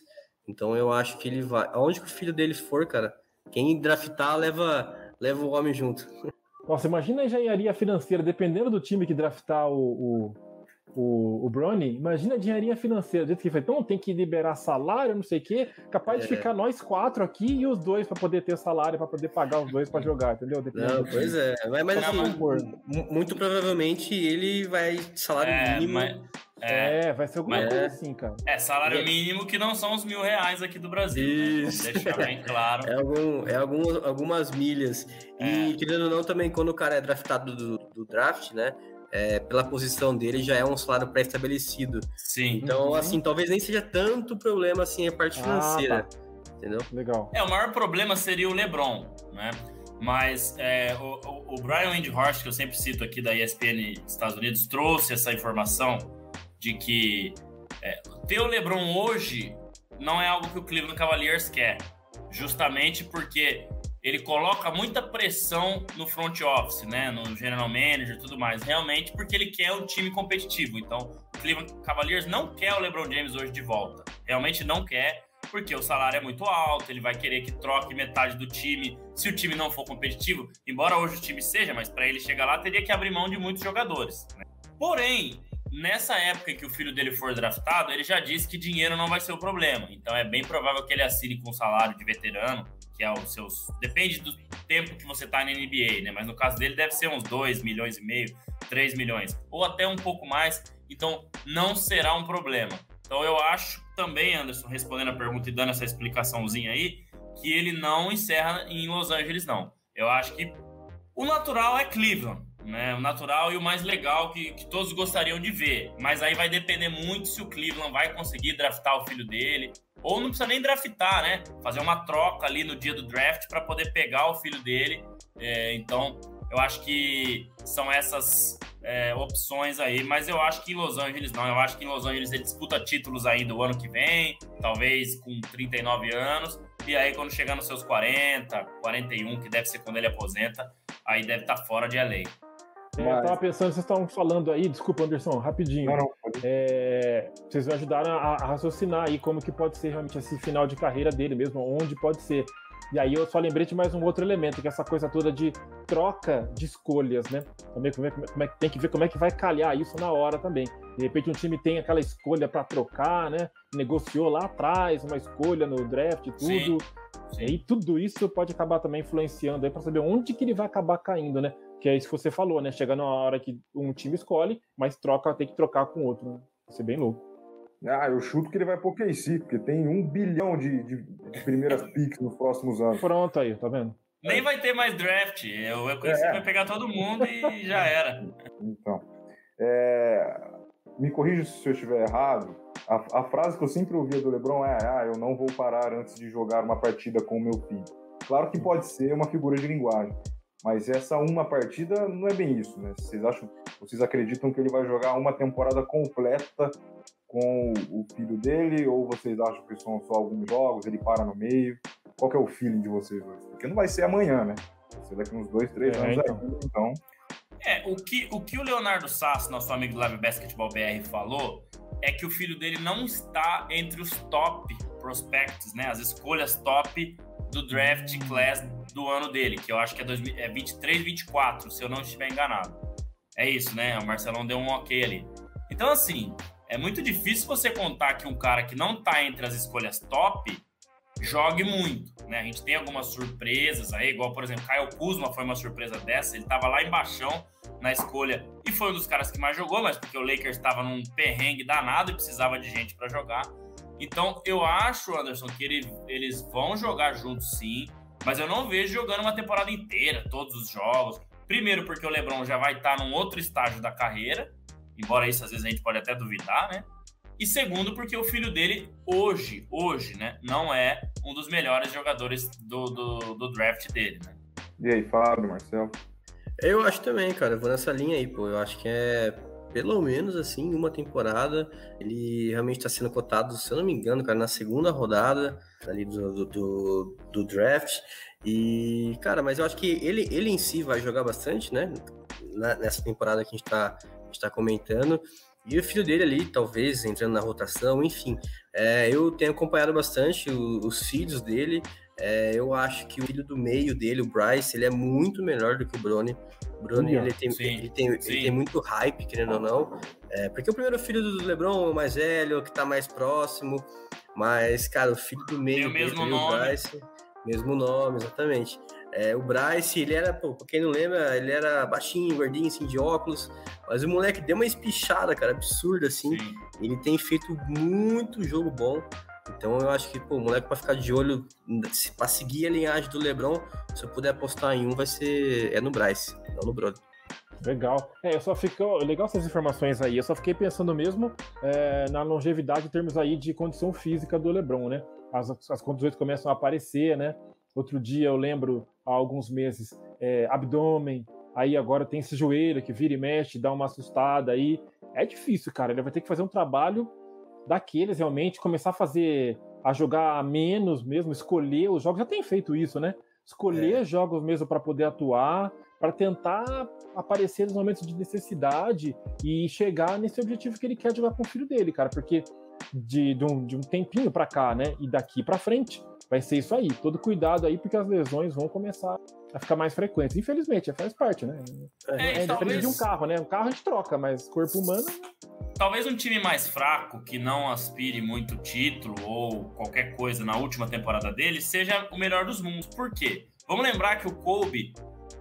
Então eu acho que ele vai. Aonde que o filho dele for, cara, quem draftar leva, leva o homem junto. Nossa, imagina a engenharia financeira, dependendo do time que draftar o, o, o, o Brony, imagina a engenharia financeira, do jeito que foi, então tem que liberar salário, não sei o quê, capaz é. de ficar nós quatro aqui e os dois para poder ter salário, para poder pagar os dois para jogar, entendeu? Não, pois é, mas, mas assim, muito provavelmente ele vai salário é, mínimo. Mas... É, é vai ser alguma coisa assim, cara. É, salário é. mínimo que não são os mil reais aqui do Brasil. Né? Isso. Né? Deixar bem claro. É, algum, é algum, algumas milhas. E, é. querendo ou não, também, quando o cara é draftado do, do draft, né? É, pela posição dele já é um salário pré-estabelecido. Sim. Então, uhum. assim, talvez nem seja tanto problema assim a parte ah, financeira. Tá. Entendeu? Legal. É, o maior problema seria o LeBron, né? Mas é, o, o Brian Windhorst, que eu sempre cito aqui da ESPN Estados Unidos, trouxe essa informação de que é, ter o LeBron hoje não é algo que o Cleveland Cavaliers quer, justamente porque ele coloca muita pressão no front office, né, no general manager e tudo mais, realmente porque ele quer um time competitivo. Então, o Cleveland Cavaliers não quer o LeBron James hoje de volta, realmente não quer porque o salário é muito alto, ele vai querer que troque metade do time se o time não for competitivo, embora hoje o time seja, mas para ele chegar lá teria que abrir mão de muitos jogadores. Né? Porém, nessa época em que o filho dele for draftado, ele já disse que dinheiro não vai ser o problema. Então é bem provável que ele assine com salário de veterano, que é os seus. Depende do tempo que você tá na NBA, né? Mas no caso dele deve ser uns 2 milhões e meio, 3 milhões, ou até um pouco mais. Então não será um problema. Então eu acho também, Anderson, respondendo a pergunta e dando essa explicaçãozinha aí, que ele não encerra em Los Angeles, não. Eu acho que o natural é Cleveland, né? O natural e o mais legal que, que todos gostariam de ver. Mas aí vai depender muito se o Cleveland vai conseguir draftar o filho dele. Ou não precisa nem draftar, né? Fazer uma troca ali no dia do draft para poder pegar o filho dele. É, então, eu acho que são essas é, opções aí, mas eu acho que em Los Angeles não. Eu acho que em Los Angeles ele disputa títulos ainda o ano que vem, talvez com 39 anos. E aí, quando chegar nos seus 40, 41, que deve ser quando ele aposenta, aí deve estar tá fora de LA. É, eu tava pensando, vocês estavam falando aí, desculpa, Anderson, rapidinho. Não, não, é, vocês me ajudaram a, a, raciocinar aí como que pode ser realmente esse final de carreira dele mesmo, onde pode ser. E aí eu só lembrei de mais um outro elemento, que é essa coisa toda de troca de escolhas, né? Também como é, como é, tem que ver como é que vai calhar isso na hora também. De repente um time tem aquela escolha para trocar, né? Negociou lá atrás uma escolha no draft e tudo. Sim, sim. E tudo isso pode acabar também influenciando aí para saber onde que ele vai acabar caindo, né? Que é isso que você falou, né? Chega na hora que um time escolhe, mas troca, tem que trocar com outro, né? Vai ser bem louco. Ah, eu chuto que ele vai pro KC, porque tem um bilhão de, de, de primeiras picks nos próximos anos. Pronto aí, tá vendo? Nem vai ter mais draft. Eu, eu conheci é. vai pegar todo mundo e já era. Então, é, me corrija se eu estiver errado. A, a, frase que eu sempre ouvia do LeBron é: Ah, eu não vou parar antes de jogar uma partida com o meu filho. Claro que pode ser uma figura de linguagem, mas essa uma partida não é bem isso, né? Vocês acham, vocês acreditam que ele vai jogar uma temporada completa com o filho dele ou vocês acham que são só alguns jogos, ele para no meio? Qual que é o feeling de vocês hoje? Porque não vai ser amanhã, né? Vai ser daqui uns dois, três é, anos então. Aí, então. É, o que, o que o Leonardo Sasso, nosso amigo do Live Basketball BR, falou é que o filho dele não está entre os top prospects, né? As escolhas top do draft class do ano dele, que eu acho que é, 2000, é 23, 24, se eu não estiver enganado. É isso, né? O Marcelão deu um ok ali. Então, assim, é muito difícil você contar que um cara que não está entre as escolhas top jogue muito, né? A gente tem algumas surpresas aí, igual, por exemplo, Caio Kuzma foi uma surpresa dessa, ele estava lá embaixo na escolha e foi um dos caras que mais jogou, mas porque o Lakers estava num perrengue danado e precisava de gente para jogar. Então, eu acho, Anderson, que ele, eles vão jogar juntos sim, mas eu não vejo jogando uma temporada inteira, todos os jogos. Primeiro, porque o LeBron já vai estar tá num outro estágio da carreira, embora isso às vezes a gente pode até duvidar, né? E segundo, porque o filho dele, hoje, hoje, né, não é um dos melhores jogadores do, do, do draft dele, né? E aí, Fábio, Marcelo? Eu acho também, cara, eu vou nessa linha aí, pô. Eu acho que é pelo menos assim, uma temporada. Ele realmente está sendo cotado, se eu não me engano, cara, na segunda rodada ali do, do, do, draft. E, cara, mas eu acho que ele, ele em si vai jogar bastante, né? Nessa temporada que a gente está está comentando. E o filho dele ali, talvez, entrando na rotação, enfim. É, eu tenho acompanhado bastante o, os filhos dele. É, eu acho que o filho do meio dele, o Bryce, ele é muito melhor do que o Brony. O Brony, ele, tem, sim, ele, tem, ele tem muito hype, querendo ou não. É, porque o primeiro filho do LeBron, o mais velho, que tá mais próximo. Mas, cara, o filho do meio tem o mesmo dele, nome. o Bryce, mesmo nome, exatamente. É, o Bryce, ele era, pô, pra quem não lembra, ele era baixinho, gordinho, assim, de óculos. Mas o moleque deu uma espichada, cara, absurda, assim. Sim. Ele tem feito muito jogo bom. Então eu acho que, pô, o moleque pra ficar de olho, pra seguir a linhagem do Lebron, se eu puder apostar em um, vai ser. É no Bryce, não no Brother. Legal. É, eu só fico. Legal essas informações aí. Eu só fiquei pensando mesmo é, na longevidade em termos aí de condição física do Lebron, né? As, as condições começam a aparecer, né? Outro dia eu lembro, há alguns meses, é, abdômen, aí agora tem esse joelho que vira e mexe, dá uma assustada aí. É difícil, cara. Ele vai ter que fazer um trabalho daqueles realmente, começar a fazer, a jogar menos mesmo, escolher os jogos. Já tem feito isso, né? Escolher é. jogos mesmo para poder atuar, para tentar aparecer nos momentos de necessidade e chegar nesse objetivo que ele quer jogar com o filho dele, cara. Porque de, de, um, de um tempinho para cá, né? E daqui para frente, vai ser isso aí. Todo cuidado aí, porque as lesões vão começar a ficar mais frequentes. Infelizmente, faz parte, né? É, é, é talvez... de um carro, né? Um carro a gente troca, mas corpo humano. Talvez um time mais fraco, que não aspire muito título ou qualquer coisa na última temporada dele, seja o melhor dos mundos. Por quê? Vamos lembrar que o Kobe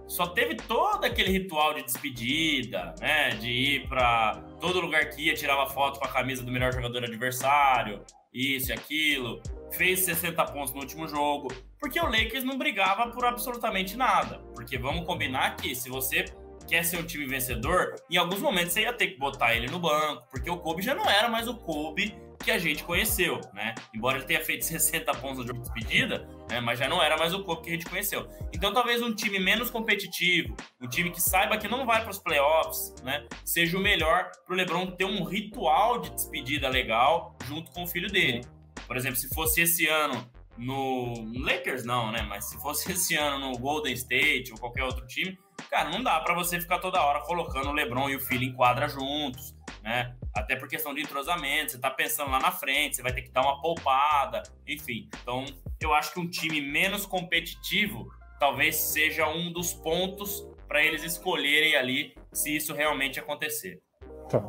só teve todo aquele ritual de despedida, né? De ir para todo lugar que ia, tirava foto com a camisa do melhor jogador adversário, isso e aquilo. Fez 60 pontos no último jogo, porque o Lakers não brigava por absolutamente nada. Porque vamos combinar que se você quer ser um time vencedor, em alguns momentos você ia ter que botar ele no banco, porque o Kobe já não era mais o Kobe que a gente conheceu, né? Embora ele tenha feito 60 pontos de despedida, né? mas já não era mais o Kobe que a gente conheceu. Então talvez um time menos competitivo, um time que saiba que não vai para os playoffs, né? Seja o melhor para o LeBron ter um ritual de despedida legal junto com o filho dele. Por exemplo, se fosse esse ano no Lakers não, né? Mas se fosse esse ano no Golden State ou qualquer outro time, cara, não dá para você ficar toda hora colocando o LeBron e o filho em quadra juntos, né? Até por questão de entrosamento, você tá pensando lá na frente, você vai ter que dar uma poupada, enfim. Então, eu acho que um time menos competitivo talvez seja um dos pontos para eles escolherem ali se isso realmente acontecer. Tá.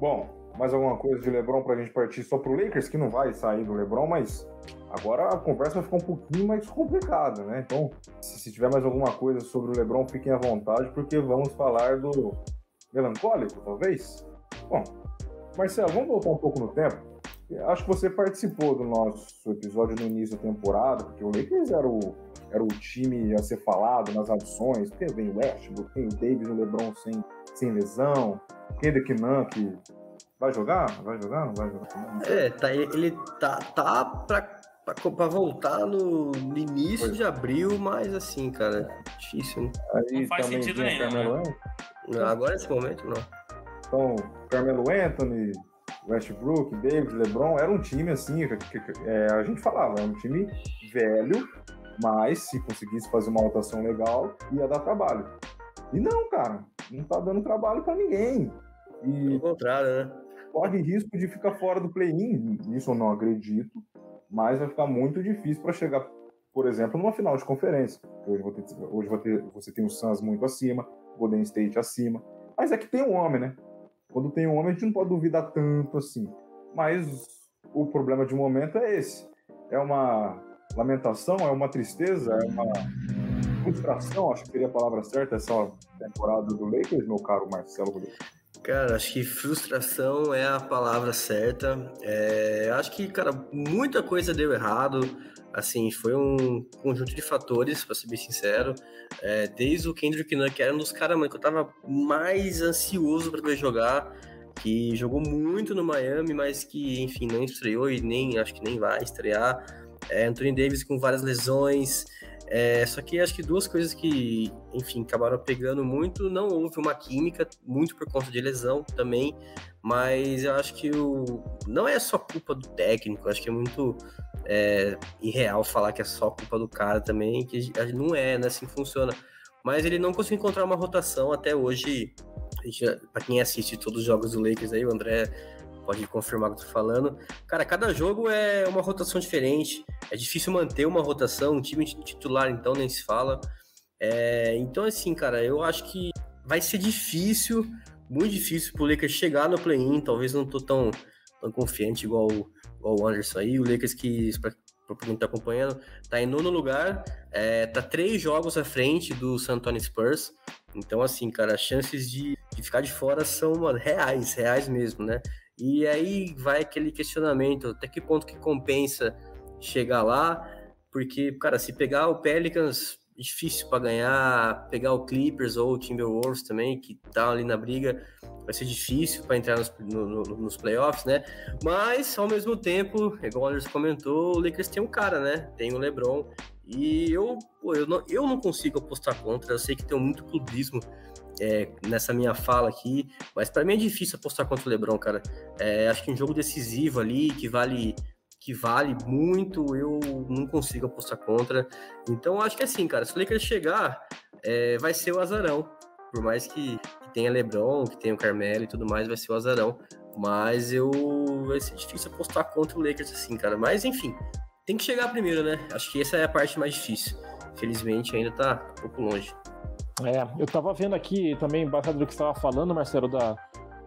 Bom, mais alguma coisa de LeBron para a gente partir só pro Lakers, que não vai sair do LeBron, mas Agora a conversa vai ficar um pouquinho mais complicada, né? Então, se tiver mais alguma coisa sobre o LeBron, fiquem à vontade, porque vamos falar do melancólico, talvez. Bom, Marcelo, vamos voltar um pouco no tempo. Acho que você participou do nosso episódio no início da temporada, porque o Lakers era o, era o time a ser falado nas adições. Tem, vem o Westbrook, tem o Davis e o LeBron sem, sem lesão, Kendrick Nunn, que vai jogar? Vai jogar? Não vai jogar? É, tá, ele tá, tá pra para voltar no, início pois. de abril, mas assim, cara, difícil, né? Aí não faz sentido nenhum. Né? Agora nesse momento, não. Então, Carmelo Anthony, Westbrook, Davis, LeBron, era um time assim, que, que é, a gente falava, era um time velho, mas se conseguisse fazer uma rotação legal, ia dar trabalho. E não, cara, não tá dando trabalho para ninguém. E Pelo contrário, né? Corre risco de ficar fora do play-in, isso eu não acredito mas vai ficar muito difícil para chegar, por exemplo, numa final de conferência. Hoje, vou ter, hoje vou ter, você tem o Suns muito acima, o Golden State acima, mas é que tem um homem, né? Quando tem um homem, a gente não pode duvidar tanto assim. Mas o problema de momento é esse. É uma lamentação, é uma tristeza, é uma frustração, acho que seria a palavra certa, essa temporada do Lakers, meu caro Marcelo Rodrigues. Cara, acho que frustração é a palavra certa. É, acho que, cara, muita coisa deu errado. Assim, foi um conjunto de fatores, pra ser bem sincero. É, desde o Kendrick Nunn, que era um dos caras que eu tava mais ansioso para ver jogar, que jogou muito no Miami, mas que, enfim, não estreou e nem acho que nem vai estrear. É, Anthony Davis com várias lesões. É, só que acho que duas coisas que, enfim, acabaram pegando muito, não houve uma química, muito por conta de lesão também, mas eu acho que o, não é só culpa do técnico, acho que é muito é, irreal falar que é só culpa do cara também, que não é, né, assim funciona. Mas ele não conseguiu encontrar uma rotação até hoje. Para quem assiste todos os jogos do Lakers aí, o André pode confirmar o que eu tô falando. Cara, cada jogo é uma rotação diferente. É difícil manter uma rotação, um time titular, então, nem se fala. É, então, assim, cara, eu acho que vai ser difícil, muito difícil pro Lakers chegar no play-in. Talvez não tô tão, tão confiante igual, igual o Anderson aí. O Lakers que, pra quem está acompanhando, está em nono lugar, é, tá três jogos à frente do San Antonio Spurs. Então, assim, cara, as chances de, de ficar de fora são reais, reais mesmo, né? E aí vai aquele questionamento, até que ponto que compensa chegar lá, porque, cara, se pegar o Pelicans, difícil para ganhar, pegar o Clippers ou o Timberwolves também, que tá ali na briga, vai ser difícil para entrar nos, no, no, nos playoffs, né? Mas, ao mesmo tempo, igual o Anderson comentou, o Lakers tem um cara, né? Tem o LeBron. E eu, pô, eu, não, eu não consigo apostar contra, eu sei que tem muito clubismo é, nessa minha fala aqui, mas para mim é difícil apostar contra o LeBron, cara. É, acho que um jogo decisivo ali, que vale que vale muito, eu não consigo apostar contra. Então acho que é assim, cara, se o Lakers chegar, é, vai ser o azarão. Por mais que, que tenha LeBron, que tenha o Carmelo e tudo mais, vai ser o azarão. Mas eu vai ser difícil apostar contra o Lakers assim, cara. Mas enfim, tem que chegar primeiro, né? Acho que essa é a parte mais difícil. Felizmente ainda tá um pouco longe. É, eu tava vendo aqui também, baseado no que você estava falando, Marcelo, da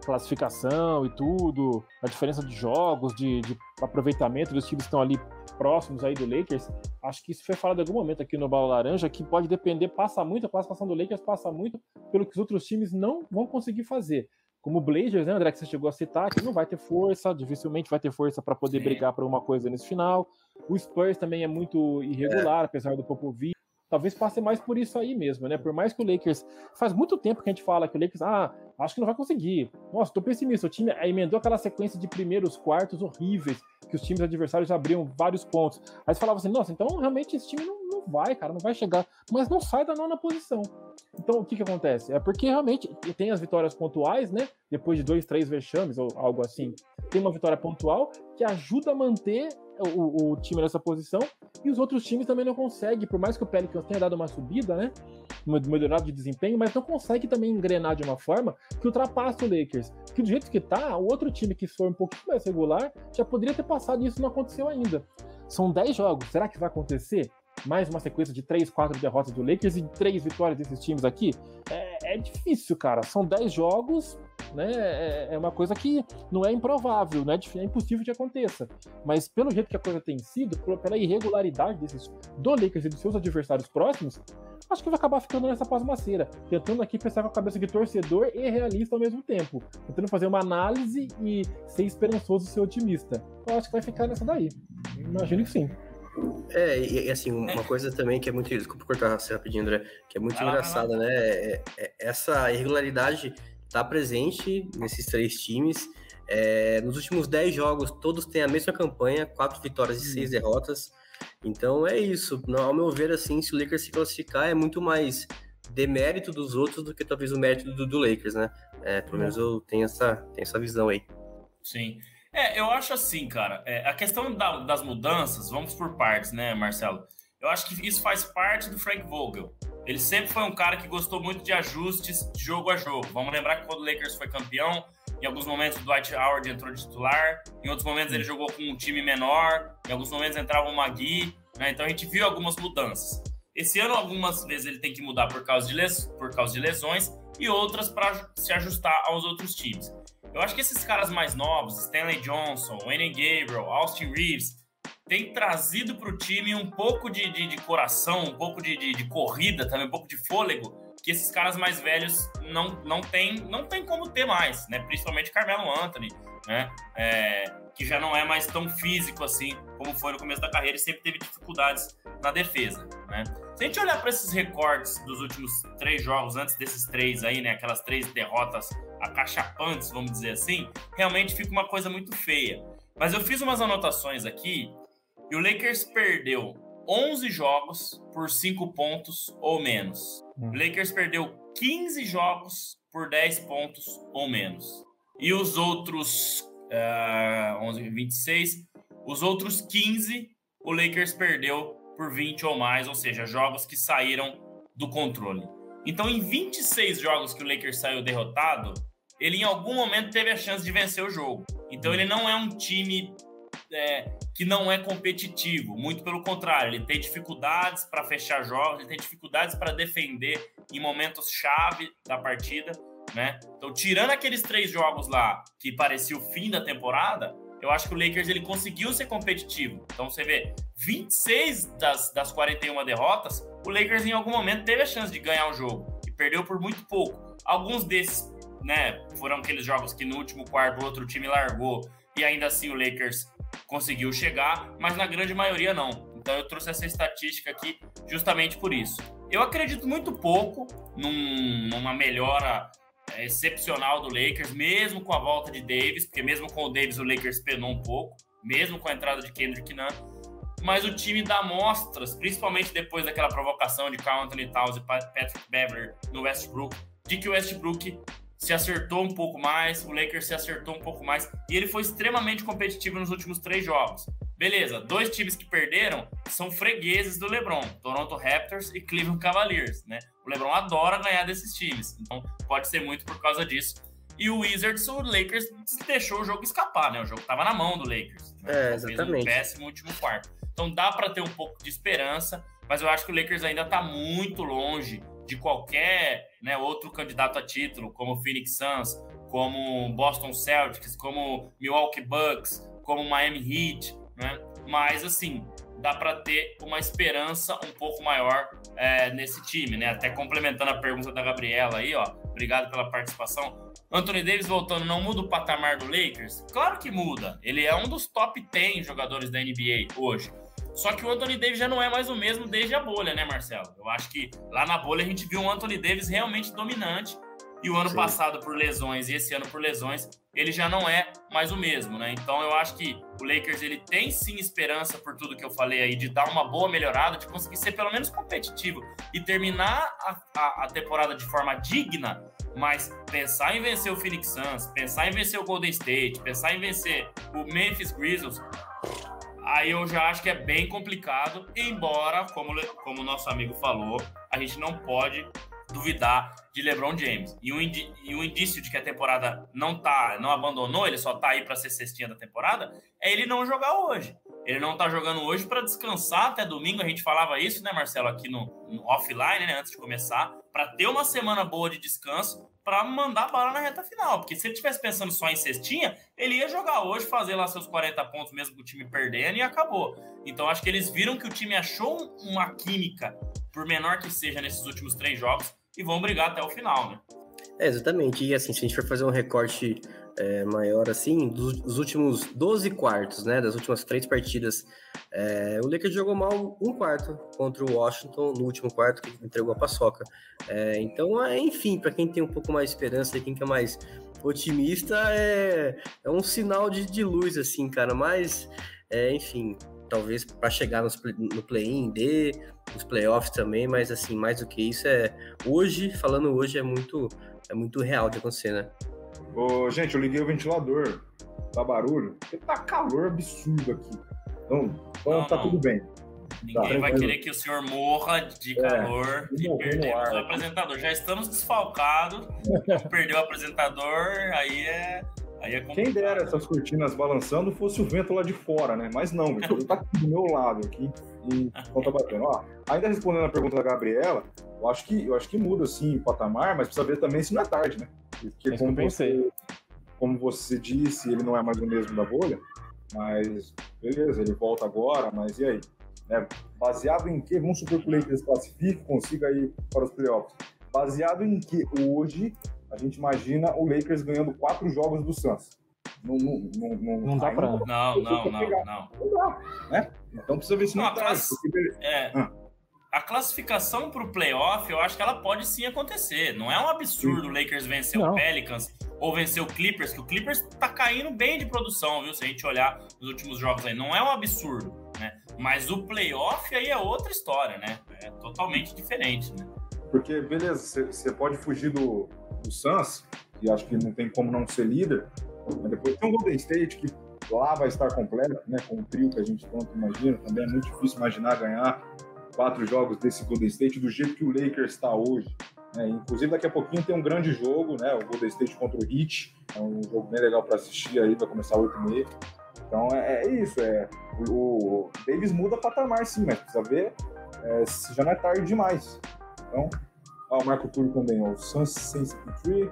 classificação e tudo, a diferença de jogos, de, de aproveitamento dos times que estão ali próximos aí do Lakers. Acho que isso foi falado em algum momento aqui no Bala Laranja, que pode depender, passa muito, a classificação do Lakers passa muito pelo que os outros times não vão conseguir fazer. Como o Blazers, né, André, que você chegou a citar, que não vai ter força, dificilmente vai ter força para poder Sim. brigar por uma coisa nesse final. O Spurs também é muito irregular, é. apesar do Popovich talvez passe mais por isso aí mesmo, né? Por mais que o Lakers. Faz muito tempo que a gente fala que o Lakers, ah, acho que não vai conseguir. Nossa, tô pessimista. O time emendou aquela sequência de primeiros quartos horríveis, que os times adversários abriam vários pontos. Aí você falava assim, nossa, então realmente esse time não, vai, cara, não vai chegar. Mas não sai da nona posição. Então o que que acontece? É porque realmente tem as vitórias pontuais, né? Depois de dois, três vexames ou algo assim. Tem uma vitória pontual que ajuda a manter o, o, time nessa posição e os outros times também não conseguem, por mais que o Pelicans tenha dado uma subida, né? Melhorado de desempenho, mas não consegue também engrenar de uma forma que ultrapasse o Lakers. Que do jeito que tá, o outro time que for um pouquinho mais regular já poderia ter passado e isso não aconteceu ainda. São 10 jogos, será que vai acontecer? Mais uma sequência de 3, 4 derrotas do Lakers e 3 vitórias desses times aqui? É, é difícil, cara. São 10 jogos, né? É, é, uma coisa que não é improvável, né? É impossível que aconteça. Mas pelo jeito que a coisa tem sido, pela irregularidade desses do Lakers e dos seus adversários próximos, acho que vai acabar ficando nessa pasmaceira, tentando aqui pensar com a cabeça de torcedor e realista ao mesmo tempo, tentando fazer uma análise e ser esperançoso e ser otimista. Eu acho que vai ficar nessa daí. Imagino que sim. É, e, assim, uma coisa também que é muito. Desculpa cortar você rapidinho, André, que é muito ah, engraçada, né? É, é, essa irregularidade está presente nesses três times. É, nos últimos 10 jogos, todos têm a mesma campanha, quatro vitórias e seis uhum. derrotas. Então é isso. Ao meu ver, assim, se o Lakers se classificar, é muito mais demérito dos outros do que talvez o mérito do, do Lakers, né? É, pelo menos eu tenho essa, tenho essa visão aí. Sim. É, eu acho assim, cara. É, a questão da, das mudanças, vamos por partes, né, Marcelo? Eu acho que isso faz parte do Frank Vogel. Ele sempre foi um cara que gostou muito de ajustes de jogo a jogo. Vamos lembrar que quando o Lakers foi campeão, em alguns momentos o Dwight Howard entrou de titular, em outros momentos ele jogou com um time menor, em alguns momentos entrava o Magui, né? Então a gente viu algumas mudanças. Esse ano, algumas vezes ele tem que mudar por causa de, les... por causa de lesões e outras para se ajustar aos outros times. Eu acho que esses caras mais novos, Stanley Johnson, Wayne Gabriel, Austin Reeves, tem trazido para o time um pouco de, de, de, coração, um pouco de, de, de, corrida também, um pouco de fôlego, que esses caras mais velhos não, não tem não tem como ter mais, né? Principalmente Carmelo Anthony, né? É, que já não é mais tão físico assim como foi no começo da carreira e sempre teve dificuldades na defesa, né? Se a gente olhar para esses recortes dos últimos três jogos, antes desses três aí, né? Aquelas três derrotas acachapantes, vamos dizer assim, realmente fica uma coisa muito feia. Mas eu fiz umas anotações aqui e o Lakers perdeu 11 jogos por 5 pontos ou menos. Hum. O Lakers perdeu 15 jogos por 10 pontos ou menos. E os outros uh, 11, 26, os outros 15 o Lakers perdeu por 20 ou mais, ou seja, jogos que saíram do controle. Então, em 26 jogos que o Lakers saiu derrotado, ele em algum momento teve a chance de vencer o jogo. Então, hum. ele não é um time é, que não é competitivo, muito pelo contrário, ele tem dificuldades para fechar jogos, ele tem dificuldades para defender em momentos chave da partida, né? Então, tirando aqueles três jogos lá que parecia o fim da temporada, eu acho que o Lakers ele conseguiu ser competitivo. Então você vê, 26 das, das 41 derrotas, o Lakers em algum momento teve a chance de ganhar o jogo e perdeu por muito pouco. Alguns desses, né, foram aqueles jogos que no último quarto o outro time largou e ainda assim o Lakers conseguiu chegar, mas na grande maioria não. Então eu trouxe essa estatística aqui justamente por isso. Eu acredito muito pouco num, numa melhora é, excepcional do Lakers, mesmo com a volta de Davis, porque mesmo com o Davis o Lakers penou um pouco, mesmo com a entrada de Kendrick Nunn. Mas o time dá mostras, principalmente depois daquela provocação de Carl Anthony Towns e Patrick Beverly no Westbrook, de que o Westbrook se acertou um pouco mais, o Lakers se acertou um pouco mais e ele foi extremamente competitivo nos últimos três jogos. Beleza, dois times que perderam são fregueses do LeBron, Toronto Raptors e Cleveland Cavaliers, né? O LeBron adora ganhar desses times, então pode ser muito por causa disso. E o Wizards, o Lakers deixou o jogo escapar, né? O jogo estava na mão do Lakers. Né? É, exatamente. Fez um péssimo último quarto. Então dá para ter um pouco de esperança, mas eu acho que o Lakers ainda está muito longe de qualquer né, outro candidato a título, como Phoenix Suns, como Boston Celtics, como Milwaukee Bucks, como Miami Heat, né? Mas assim, dá para ter uma esperança um pouco maior é, nesse time, né? Até complementando a pergunta da Gabriela aí, ó. Obrigado pela participação. Anthony Davis voltando, não muda o patamar do Lakers? Claro que muda. Ele é um dos top 10 jogadores da NBA hoje. Só que o Anthony Davis já não é mais o mesmo desde a bolha, né, Marcelo? Eu acho que lá na bolha a gente viu um Anthony Davis realmente dominante. E o ano Sim. passado por lesões e esse ano por lesões, ele já não é mais o mesmo, né? Então eu acho que o Lakers ele tem sim esperança por tudo que eu falei aí de dar uma boa melhorada, de conseguir ser pelo menos competitivo e terminar a, a, a temporada de forma digna, mas pensar em vencer o Phoenix Suns, pensar em vencer o Golden State, pensar em vencer o Memphis Grizzlies, aí eu já acho que é bem complicado, embora, como, como nosso amigo falou, a gente não pode duvidar de LeBron James. E um, e um indício de que a temporada não tá, não abandonou, ele só tá aí para ser cestinha da temporada, é ele não jogar hoje. Ele não tá jogando hoje para descansar até domingo. A gente falava isso, né, Marcelo, aqui no, no offline, né, antes de começar, para ter uma semana boa de descanso para mandar bala na reta final. Porque se ele tivesse pensando só em cestinha, ele ia jogar hoje, fazer lá seus 40 pontos mesmo com o time perdendo e acabou. Então acho que eles viram que o time achou uma química, por menor que seja, nesses últimos três jogos, e vão brigar até o final, né? É, exatamente. E assim, se a gente for fazer um recorte é, maior assim, dos, dos, últimos 12 quartos, né? Das últimas três partidas, é, o Lakers jogou mal um quarto contra o Washington no último quarto, que entregou a paçoca. É, então, é, enfim, para quem tem um pouco mais de esperança quem quer mais otimista, é, é um sinal de, de luz, assim, cara. Mas, é, enfim, talvez para chegar nos, no play-in D, nos playoffs também, mas assim, mais do que isso é hoje, falando hoje é muito é muito real de acontecer, né? Ô, gente, eu liguei o ventilador, tá barulho, porque tá calor absurdo aqui. Então, então não, tá não. tudo bem. Ninguém tá, vai querer que o senhor morra de é, calor é, e perdemos o apresentador. Já estamos desfalcados, perdeu o apresentador, aí é Aí é Quem dera essas cortinas balançando fosse o vento lá de fora, né? Mas não, Vitor, tá aqui do meu lado aqui e então tá batendo. Ó, ainda respondendo a pergunta da Gabriela, eu acho que, eu acho que muda sim o patamar, mas precisa ver também se não é tarde, né? Porque é como você, como você disse, ele não é mais o mesmo da bolha, mas beleza, ele volta agora, mas e aí? É, baseado em que? Vamos supor que o Lakers classifique, consiga ir para os playoffs. Baseado em que hoje a gente imagina o Lakers ganhando quatro jogos do Suns. Não, não, não, não, não dá pra. Não, não, não, não. Não dá, né? Então precisa ver se não, não. Porque... É, ah. A classificação para o playoff, eu acho que ela pode sim acontecer. Não é um absurdo o Lakers vencer não. o Pelicans ou vencer o Clippers, que o Clippers tá caindo bem de produção, viu? Se a gente olhar os últimos jogos aí, não é um absurdo, né? Mas o playoff aí é outra história, né? É totalmente diferente, né? Porque, beleza, você pode fugir do, do Suns, e acho que não tem como não ser líder, mas depois tem o Golden State, que lá vai estar completo, né, com o trio que a gente tanto imagina, também é muito difícil imaginar ganhar quatro jogos desse Golden State do jeito que o Lakers está hoje. Né? Inclusive, daqui a pouquinho tem um grande jogo, né? O Golden State contra o Heat. É um jogo bem legal para assistir aí, vai começar 8 e meia. Então é, é, isso. É, o, o Davis muda patamar, sim, mas precisa ver é, se já não é tarde demais. Então, Ó, o Marco Túlio também, ó, o Suns Sense Tree.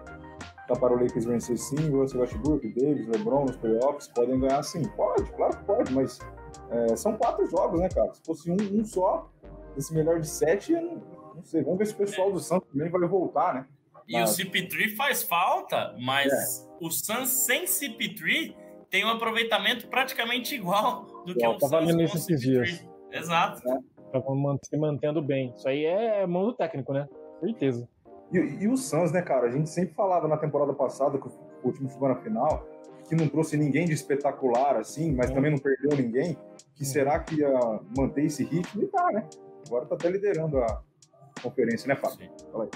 Tá para o Lakers vencer sim, Russell Westbrook, Davis, LeBron nos playoffs, podem ganhar sim. Pode, claro que pode, mas é, são quatro jogos, né, cara? Se fosse um, um só, esse melhor de sete, não, não sei. Vamos ver se o pessoal do Santos também vai voltar, né? E mas... o CP3 faz falta, mas é. o Suns sem CP3 tem um aproveitamento praticamente igual do que o Suns com esses dias. Exato. É. Tá se mantendo bem. Isso aí é mão do técnico, né? Certeza. E, e, o Suns, né, cara? A gente sempre falava na temporada passada, que o último chegou na final, que não trouxe ninguém de espetacular, assim, mas também não perdeu ninguém. Que será que ia manter esse ritmo? E tá, né? Agora tá até liderando a conferência, né, Fábio? Fala aí.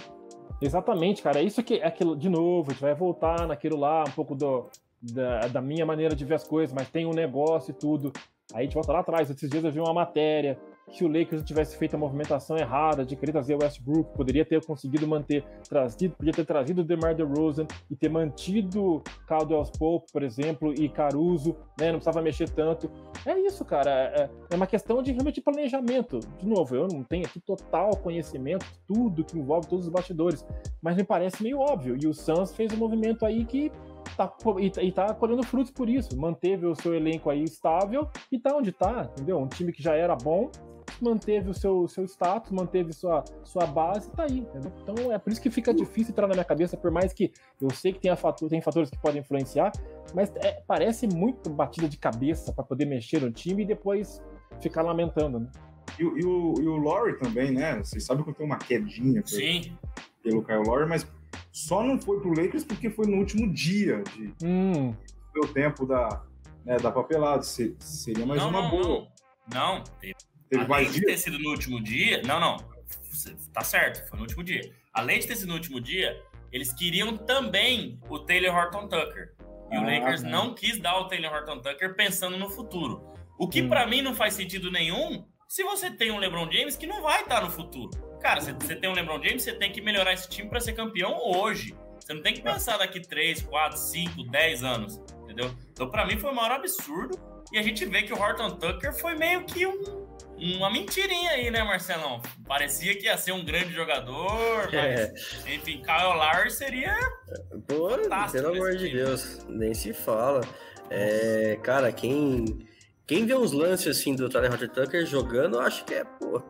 Exatamente, cara. Isso que é aquilo, de novo, a gente vai voltar naquilo lá, um pouco do, da, da minha maneira de ver as coisas, mas tem um negócio e tudo. Aí a gente volta lá atrás. Esses dias eu vi uma matéria que o Lakers tivesse feito a movimentação errada de querer trazer o Westbrook, poderia ter conseguido manter, trazido, podia ter trazido o DeMar DeRozan e ter mantido Caldwell Pope, por exemplo, e Caruso, né, não precisava mexer tanto. É isso, cara, é, é uma questão de realmente planejamento. De novo, eu não tenho aqui total conhecimento de tudo que envolve todos os bastidores, mas me parece meio óbvio. E o Suns fez um movimento aí que tá, e, e tá colhendo frutos por isso. Manteve o seu elenco aí estável e tá onde tá, entendeu? Um time que já era bom, manteve o seu, seu status, manteve sua, sua base e tá aí, entendeu? Então é por isso que fica difícil entrar na minha cabeça, por mais que eu sei que tem, fator, tem fatores que podem influenciar, mas é, parece muito batida de cabeça para poder mexer no time e depois ficar lamentando, né? E, e, o, e o Laurie também, né? Vocês sabem que eu tenho uma quedinha Sim. pelo Kyle Laurie, mas só não foi pro Lakers porque foi no último dia de hum. do tempo da, né, da papelada. Seria mais não, uma não, boa. Não, não teve Teve Além de ter sido no último dia, não, não, tá certo, foi no último dia. Além de ter sido no último dia, eles queriam também o Taylor Horton Tucker. E ah, o Lakers não. não quis dar o Taylor Horton Tucker pensando no futuro. O que hum. para mim não faz sentido nenhum se você tem um LeBron James que não vai estar no futuro. Cara, você, você tem um LeBron James, você tem que melhorar esse time para ser campeão hoje. Você não tem que pensar daqui 3, 4, 5, 10 anos, entendeu? Então, para mim, foi o maior absurdo. E a gente vê que o Horton Tucker foi meio que um uma mentirinha aí, né, Marcelão? Parecia que ia ser um grande jogador, mas, é. enfim, Kyle Lowry seria. Pô, pelo amor de. Deus, nem se fala. É, cara, quem, quem vê uns lances assim do Tyler Roger Tucker jogando, eu acho que é, pô,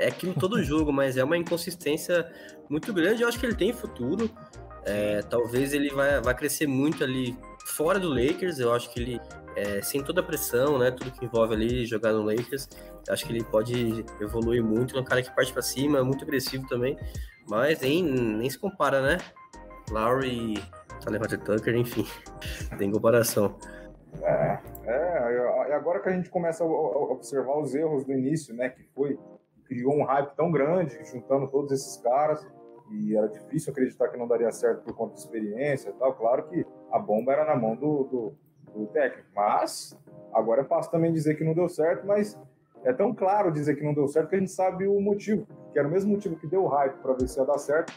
é aquilo todo jogo, mas é uma inconsistência muito grande. Eu acho que ele tem futuro. É, talvez ele vai, vai crescer muito ali fora do Lakers. Eu acho que ele, é, sem toda a pressão, né, tudo que envolve ali jogar no Lakers, Acho que ele pode evoluir muito. É um cara que parte para cima, muito agressivo também. Mas nem, nem se compara, né? Lowry, Roger Tucker, enfim. tem comparação. É, é, agora que a gente começa a observar os erros do início, né? Que foi, criou um hype tão grande, juntando todos esses caras, e era difícil acreditar que não daria certo por conta de experiência e tal. Claro que a bomba era na mão do, do, do técnico, mas agora é fácil também dizer que não deu certo, mas é tão claro dizer que não deu certo que a gente sabe o motivo, que era o mesmo motivo que deu o hype para ver se ia dar certo,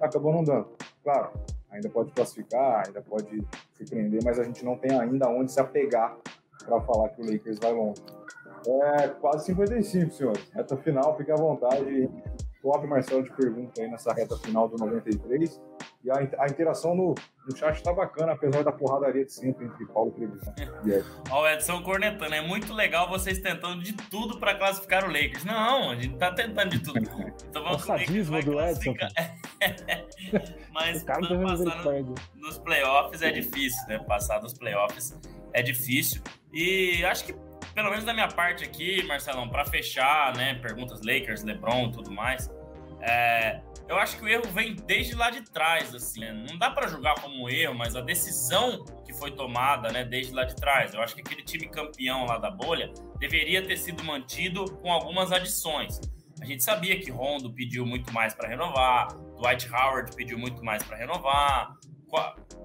acabou não dando. Claro, ainda pode classificar, ainda pode surpreender, mas a gente não tem ainda onde se apegar para falar que o Lakers vai longe. É quase 55, senhores. Reta final, fique à vontade. Top Marcelo de pergunta aí nessa reta final do 93. E a, a interação no, no chat tá bacana, apesar da porradaria de sempre entre Paulo e Trevisan. Ó, o Edson cornetando, é muito legal vocês tentando de tudo para classificar o Lakers. Não, a gente tá tentando de tudo. Então vamos o sadismo do Edson. Mas passar no, nos playoffs é difícil, né? Passar dos playoffs é difícil. E acho que, pelo menos da minha parte aqui, Marcelão, para fechar, né? Perguntas Lakers, LeBron, tudo mais. É, eu acho que o erro vem desde lá de trás, assim. Né? Não dá para julgar como um erro, mas a decisão que foi tomada, né, desde lá de trás. Eu acho que aquele time campeão lá da bolha deveria ter sido mantido com algumas adições. A gente sabia que Rondo pediu muito mais para renovar, Dwight Howard pediu muito mais para renovar,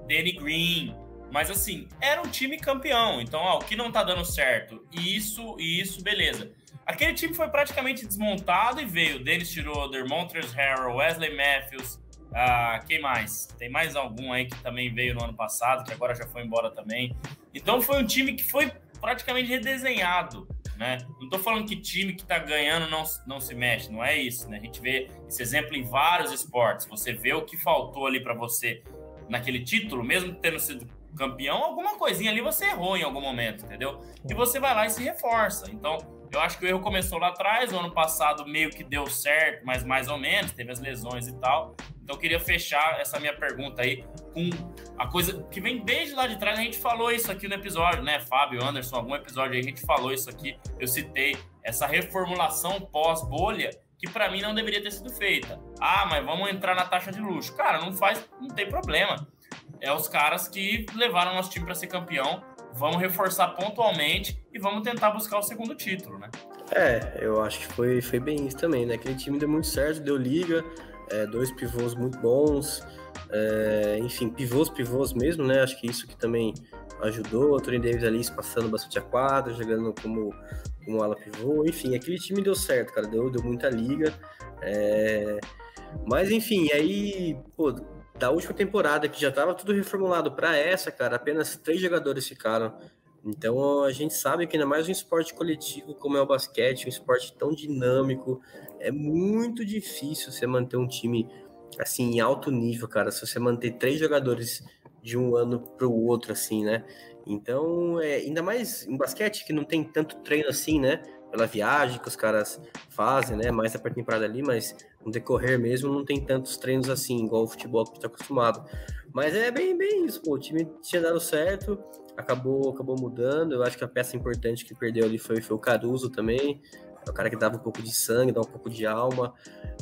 Danny Green, mas assim, era um time campeão. Então, ó, o que não tá dando certo, isso e isso, beleza. Aquele time foi praticamente desmontado e veio. Deles tirou Dermontres Harrell, Wesley Matthews. Uh, quem mais? Tem mais algum aí que também veio no ano passado, que agora já foi embora também. Então foi um time que foi praticamente redesenhado. Né? Não estou falando que time que está ganhando não, não se mexe, não é isso. Né? A gente vê esse exemplo em vários esportes. Você vê o que faltou ali para você naquele título, mesmo tendo sido campeão, alguma coisinha ali você errou em algum momento, entendeu? E você vai lá e se reforça. Então, eu acho que o erro começou lá atrás, o ano passado meio que deu certo, mas mais ou menos, teve as lesões e tal. Então, eu queria fechar essa minha pergunta aí com a coisa que vem desde lá de trás. A gente falou isso aqui no episódio, né? Fábio, Anderson, algum episódio aí a gente falou isso aqui. Eu citei essa reformulação pós-bolha que para mim não deveria ter sido feita. Ah, mas vamos entrar na taxa de luxo. Cara, não faz, não tem problema é os caras que levaram nosso time para ser campeão. Vamos reforçar pontualmente e vamos tentar buscar o segundo título, né? É, eu acho que foi, foi bem isso também, né? Aquele time deu muito certo, deu liga, é, dois pivôs muito bons, é, enfim, pivôs, pivôs mesmo, né? Acho que isso que também ajudou. O Tony Davis ali passando bastante a quadra, jogando como, como ala pivô, enfim, aquele time deu certo, cara, deu, deu muita liga. É... Mas enfim, aí, pô, da última temporada, que já estava tudo reformulado para essa, cara, apenas três jogadores ficaram. Então a gente sabe que ainda mais um esporte coletivo como é o basquete, um esporte tão dinâmico, é muito difícil você manter um time assim em alto nível, cara. Se você manter três jogadores de um ano para o outro, assim, né? Então, é, ainda mais em basquete que não tem tanto treino assim, né? Pela viagem que os caras fazem, né? Mais a pré-temporada ali, mas no decorrer mesmo não tem tantos treinos assim, igual o futebol que está acostumado. Mas é bem, bem isso, pô. O time tinha dado certo, acabou, acabou mudando. Eu acho que a peça importante que perdeu ali foi, foi o Caruso também. É o cara que dava um pouco de sangue, dá um pouco de alma.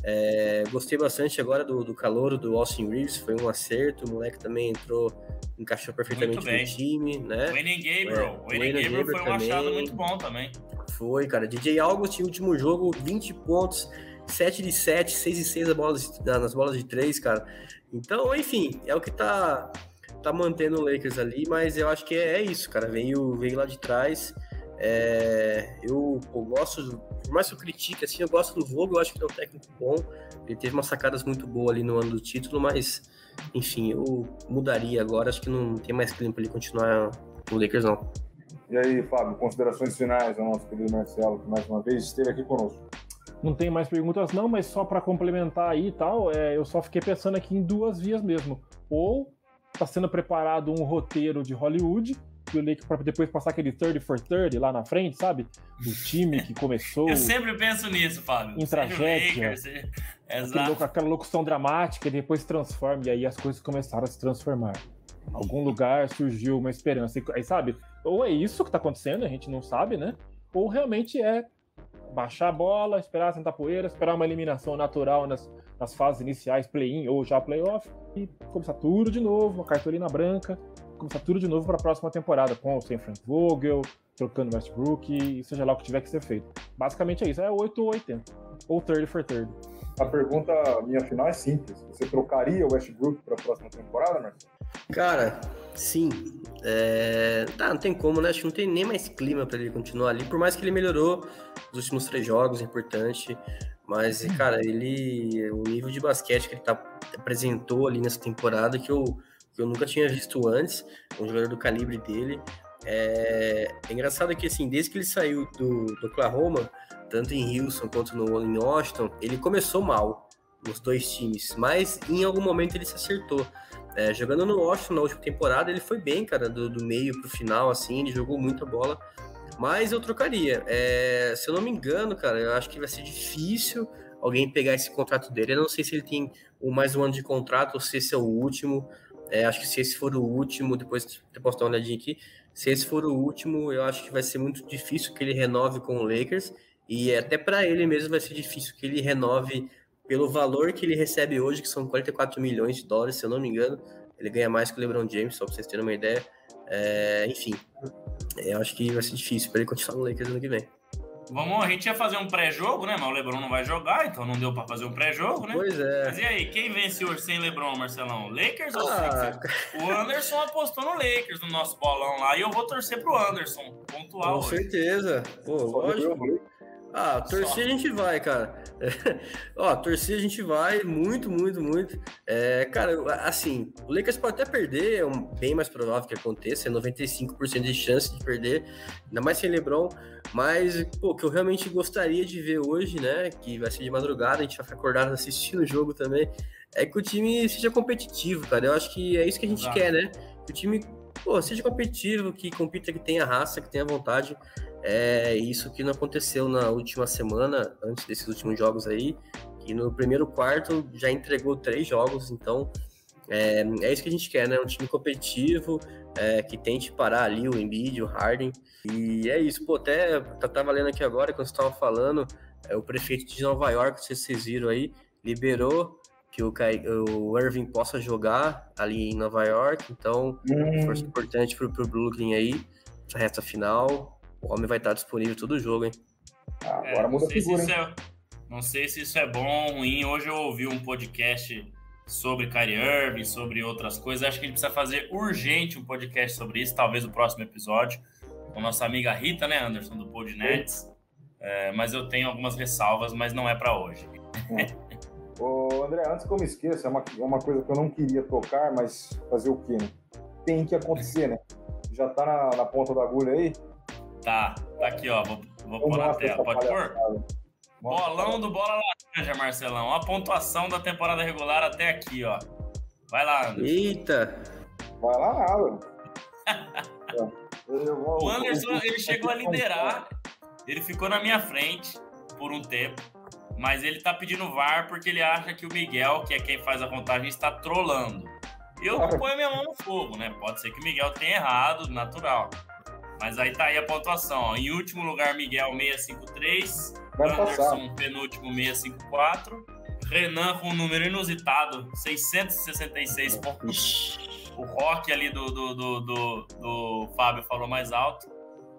É, gostei bastante agora do, do calor do Austin Reeves, foi um acerto. O moleque também entrou, encaixou perfeitamente no time, né? O Wayne Gabriel. É, Gabriel foi um também. achado muito bom também. Foi, cara. DJ August, último jogo, 20 pontos 7 de 7, 6 de 6 bolas, nas bolas de 3, cara. Então, enfim, é o que tá, tá mantendo o Lakers ali, mas eu acho que é, é isso, cara. Veio, veio lá de trás. É, eu, eu, gosto, por mais que eu critique, assim, eu gosto do Vogel, eu acho que ele é um técnico bom. Ele teve umas sacadas muito boas ali no ano do título, mas, enfim, eu mudaria agora. Acho que não tem mais clima para ele continuar no Lakers, não. E aí, Fábio, considerações finais ao nosso querido Marcelo, que mais uma vez esteve aqui conosco. Não tem mais perguntas, não, mas só para complementar aí e tal, é, eu só fiquei pensando aqui em duas vias mesmo. Ou está sendo preparado um roteiro de Hollywood, que o Lake para depois passar aquele 30 for 30 lá na frente, sabe? Do time que começou. eu sempre penso nisso, Fábio. Em tragédia. seja... Exato. aquela locução dramática e depois transforma, e aí as coisas começaram a se transformar. Algum lugar surgiu uma esperança. Aí, sabe? Ou é isso que está acontecendo, a gente não sabe, né? Ou realmente é baixar a bola, esperar sentar poeira, esperar uma eliminação natural nas, nas fases iniciais, play-in ou já playoff, e começar tudo de novo, uma cartolina branca, começar tudo de novo para a próxima temporada, com sem Frank Vogel, trocando Westbrook, e seja lá o que tiver que ser feito. Basicamente é isso, é 8 ou 80, ou 30 for 30. A pergunta minha final é simples. Você trocaria o Westbrook para a próxima temporada, Marcelo? Cara, sim. É... Tá, não tem como, né? Acho que não tem nem mais clima para ele continuar ali. Por mais que ele melhorou nos últimos três jogos, é importante. Mas, cara, ele. O nível de basquete que ele tá, apresentou ali nessa temporada que eu, que eu nunca tinha visto antes. Um jogador do calibre dele. É, é engraçado que, assim, desde que ele saiu do, do Oklahoma, tanto em Houston quanto no, em Washington, ele começou mal nos dois times, mas em algum momento ele se acertou. É, jogando no Washington na última temporada, ele foi bem, cara, do, do meio pro final, assim, ele jogou muita bola. Mas eu trocaria. É, se eu não me engano, cara, eu acho que vai ser difícil alguém pegar esse contrato dele. Eu não sei se ele tem mais um ano de contrato ou se esse é o último. É, acho que se esse for o último, depois eu posso dar uma olhadinha aqui. Se esse for o último, eu acho que vai ser muito difícil que ele renove com o Lakers. E até para ele mesmo vai ser difícil que ele renove pelo valor que ele recebe hoje, que são 44 milhões de dólares, se eu não me engano. Ele ganha mais que o LeBron James, só para vocês terem uma ideia. É, enfim, eu acho que vai ser difícil para ele continuar no Lakers ano que vem. Vamos, a gente ia fazer um pré-jogo, né? Mas o LeBron não vai jogar, então não deu para fazer um pré-jogo, né? Pois é. Mas e aí, quem vence hoje sem LeBron, Marcelão? Lakers ah. ou Sixers? O Anderson apostou no Lakers no nosso bolão lá e eu vou torcer pro Anderson, pontual. Com hoje. certeza. Pô, lógico. Ah, torcer a gente vai, cara. Ó, torcer a gente vai muito, muito, muito. É, cara, assim, o Lakers pode até perder, é um, bem mais provável que aconteça, é 95% de chance de perder, ainda mais sem LeBron. Mas, pô, o que eu realmente gostaria de ver hoje, né, que vai ser de madrugada, a gente vai ficar acordado assistindo o jogo também, é que o time seja competitivo, cara. Eu acho que é isso que a gente Exato. quer, né? Que o time, pô, seja competitivo, que compita, que tenha raça, que tenha vontade. É isso que não aconteceu na última semana, antes desses últimos jogos aí, que no primeiro quarto já entregou três jogos, então é, é isso que a gente quer, né? Um time competitivo, é, que tente parar ali o Embiid, o Harden. E é isso, pô, até tá, tá valendo aqui agora, quando você tava falando, é, o prefeito de Nova York, se vocês viram aí, liberou que o, o Irving possa jogar ali em Nova York, então hum. força importante pro, pro Brooklyn aí, essa reta final, o homem vai estar disponível todo jogo, hein? Ah, agora é, muda a figura, hein? É, não sei se isso é bom ou ruim. Hoje eu ouvi um podcast sobre Kyrie Irving, sobre outras coisas. Acho que a gente precisa fazer urgente um podcast sobre isso, talvez o próximo episódio, com nossa amiga Rita, né, Anderson, do Podnets. É, mas eu tenho algumas ressalvas, mas não é para hoje. Ô, André, antes que eu me esqueça, é uma, é uma coisa que eu não queria tocar, mas fazer o quê, né? Tem que acontecer, né? Já tá na, na ponta da agulha aí? Tá, tá aqui, ó. Vou, vou pôr na tela. Pode pôr? Bolão do Bola Laranja, Marcelão. A pontuação da temporada regular até aqui, ó. Vai lá, Anderson. Eita! Vai lá, nada. o Anderson, ele chegou a liderar. Ele ficou na minha frente por um tempo. Mas ele tá pedindo VAR porque ele acha que o Miguel, que é quem faz a contagem, está trolando. Eu ponho minha mão no fogo, né? Pode ser que o Miguel tenha errado, natural. Mas aí tá aí a pontuação. Ó. Em último lugar, Miguel 653. Vai Anderson, passar. penúltimo 654. Renan com um número inusitado, 666 pontos. O Rock ali do, do, do, do, do Fábio falou mais alto.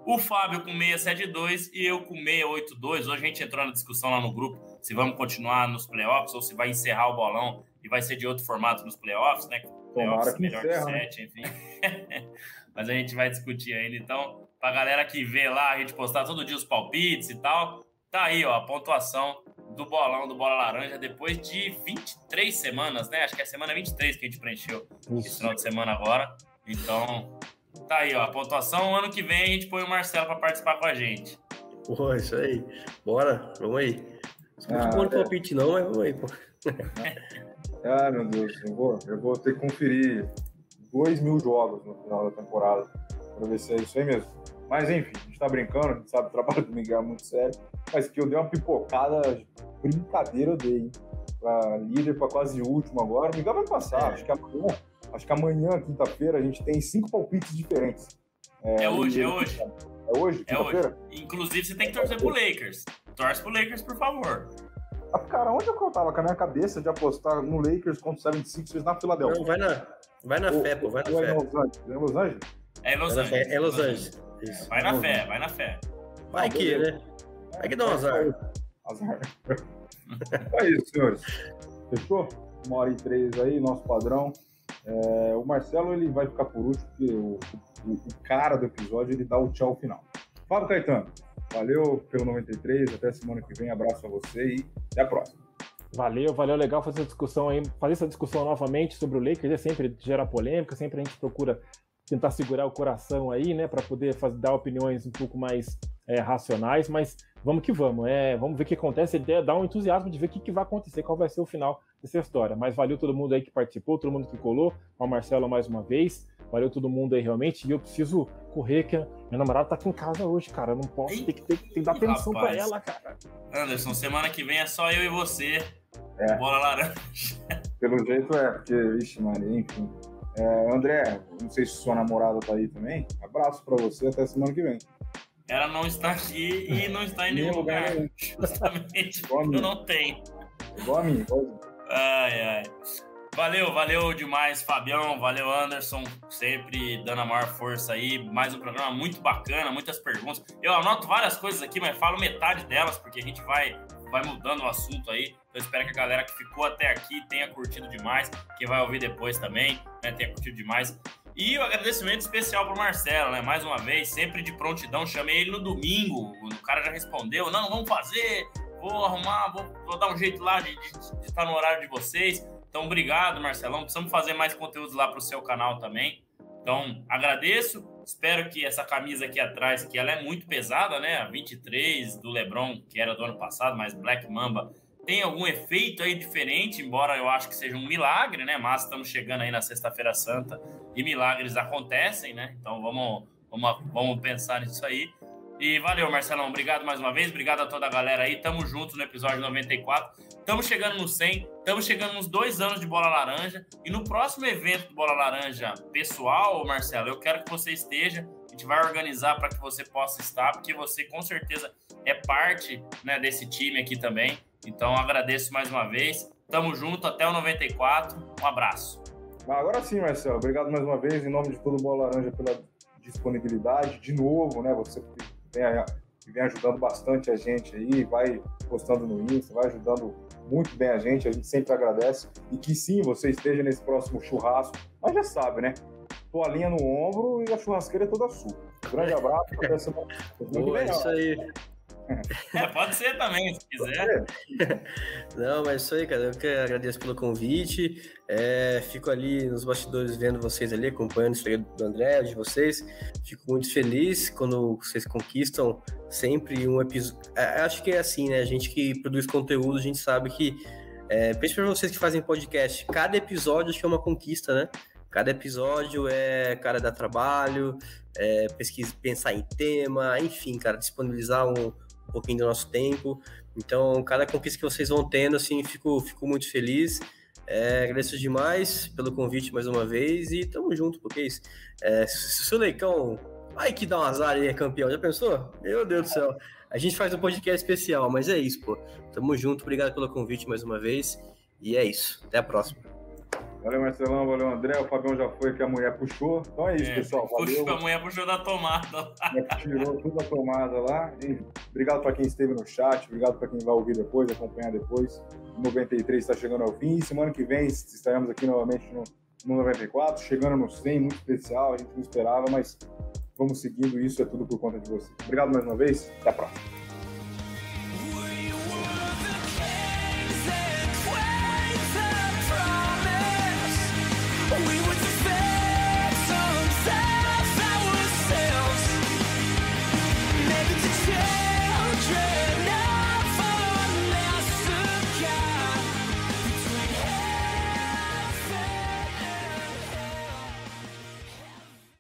O Fábio com 672 e eu com 682. Hoje a gente entrou na discussão lá no grupo se vamos continuar nos playoffs ou se vai encerrar o bolão e vai ser de outro formato nos playoffs, né? Playoffs melhor encerra, que 7, né? enfim. mas a gente vai discutir ainda. Então, pra galera que vê lá, a gente postar todo dia os palpites e tal, tá aí, ó, a pontuação do bolão do Bola Laranja depois de 23 semanas, né? Acho que é a semana 23 que a gente preencheu Isso. esse final de semana agora. Então, tá aí, ó, a pontuação. Ano que vem a gente põe o Marcelo para participar com a gente. Pô, isso aí. Bora, vamos aí. Não ah, bom de palpite não, mas vamos aí, pô. ah, meu Deus, eu vou, eu vou ter que conferir 2 mil jogos no final da temporada para ver se é isso aí mesmo. Mas enfim, a gente tá brincando, a gente sabe que o trabalho do Miguel é muito sério, mas que eu dei uma pipocada, brincadeira eu dei, hein? Pra líder, para quase último agora. O Miguel vai passar, é. acho que amanhã, acho que amanhã, quinta-feira, a gente tem cinco palpites diferentes. É, é hoje, é hoje. É hoje, É hoje. Inclusive, você tem que torcer pro Lakers. Torce pro Lakers, por favor. Ah, cara, onde eu tava com a minha cabeça de apostar no Lakers contra o 76ers na Filadélfia? Não, vai na, vai na fé, pô, vai na fé. É Los Angeles? É Los Angeles? É Los Angeles. É Los Angeles. Isso. Vai na fé, vai na fé. Vai que, né? Vai que dá um azar. Azar. é isso, senhores. Fechou? Uma hora e três aí, nosso padrão. É, o Marcelo ele vai ficar por último, porque o, o, o, cara do episódio ele dá o tchau final. Fábio Caetano, valeu pelo 93, até semana que vem, abraço a você e até a próxima. Valeu, valeu, legal fazer essa discussão aí, fazer essa discussão novamente sobre o Lakers, é sempre gera polêmica, sempre a gente procura tentar segurar o coração aí, né, para poder fazer, dar opiniões um pouco mais é, racionais, mas vamos que vamos, é, vamos ver o que acontece, ideia dá um entusiasmo de ver o que, que vai acontecer, qual vai ser o final dessa história. Mas valeu todo mundo aí que participou, todo mundo que colou, ao Marcelo mais uma vez, valeu todo mundo aí realmente, e eu preciso correr, que minha namorada tá aqui em casa hoje, cara, eu não posso, tem que, tem, tem que dar atenção para ela, cara. Anderson, semana que vem é só eu e você, é. bola laranja. Pelo jeito é, porque, ixi, Maria, enfim. É, André, não sei se sua namorada tá aí também. Abraço para você até semana que vem. Ela não está aqui e não está em nenhum lugar. lugar. Justamente porque eu não tenho. Igual a mim. Ai, ai. Valeu, valeu demais, Fabião. Valeu, Anderson. Sempre dando a maior força aí. Mais um programa muito bacana, muitas perguntas. Eu anoto várias coisas aqui, mas falo metade delas, porque a gente vai, vai mudando o assunto aí. Eu espero que a galera que ficou até aqui tenha curtido demais. Quem vai ouvir depois também, né, tenha curtido demais. E o um agradecimento especial pro Marcelo, né? Mais uma vez, sempre de prontidão. Chamei ele no domingo, o cara já respondeu: não, vamos fazer, vou arrumar, vou, vou dar um jeito lá de, de, de estar no horário de vocês. Então, obrigado, Marcelão. Precisamos fazer mais conteúdos lá para o seu canal também. Então, agradeço. Espero que essa camisa aqui atrás, que ela é muito pesada, né? A 23 do LeBron, que era do ano passado, mas Black Mamba, tem algum efeito aí diferente, embora eu acho que seja um milagre, né? Mas estamos chegando aí na Sexta-feira Santa e milagres acontecem, né? Então vamos, vamos, vamos pensar nisso aí. E valeu, Marcelão. Obrigado mais uma vez. Obrigado a toda a galera aí. Tamo junto no episódio 94. Estamos chegando no 100. Estamos chegando nos dois anos de Bola Laranja. E no próximo evento do Bola Laranja pessoal, Marcelo, eu quero que você esteja. A gente vai organizar para que você possa estar, porque você com certeza é parte né, desse time aqui também. Então agradeço mais uma vez. Tamo junto, até o 94. Um abraço. Agora sim, Marcelo. Obrigado mais uma vez, em nome de todo o Bola Laranja, pela disponibilidade. De novo, né? Você vem, vem ajudando bastante a gente aí, vai postando no Insta, vai ajudando muito bem a gente, a gente sempre agradece. E que sim, você esteja nesse próximo churrasco. Mas já sabe, né? Toalhinha no ombro e a churrasqueira é toda sua. grande abraço, até semana. Boa, isso aí. É, pode ser também, se quiser. Não, mas isso aí, cara. Eu que agradeço pelo convite. É, fico ali nos bastidores vendo vocês ali, acompanhando o Instagram do André, de vocês. Fico muito feliz quando vocês conquistam sempre um episódio. É, acho que é assim, né? A gente que produz conteúdo, a gente sabe que. É, principalmente vocês que fazem podcast, cada episódio acho que é uma conquista, né? Cada episódio é, cara, dar trabalho, é, pesquisa, pensar em tema, enfim, cara, disponibilizar um, pouquinho do nosso tempo. Então, cada conquista que vocês vão tendo, assim, fico, fico muito feliz. É, agradeço demais pelo convite mais uma vez e tamo junto, porque isso. É, se o seu Leicão vai que dá um azar e é campeão, já pensou? Meu Deus do céu. A gente faz um podcast especial, mas é isso, pô. Tamo junto, obrigado pelo convite mais uma vez. E é isso. Até a próxima. Valeu, Marcelão. Valeu, André. O Fabião já foi que a mulher puxou. Então é isso, é, pessoal. Valeu. a mulher puxou da tomada. Tirou tudo da tomada lá. E obrigado para quem esteve no chat. Obrigado para quem vai ouvir depois, acompanhar depois. O 93 está chegando ao fim. Semana que vem estaremos aqui novamente no, no 94. Chegando no 100, muito especial. A gente não esperava, mas vamos seguindo isso. É tudo por conta de você. Obrigado mais uma vez. Até a próxima.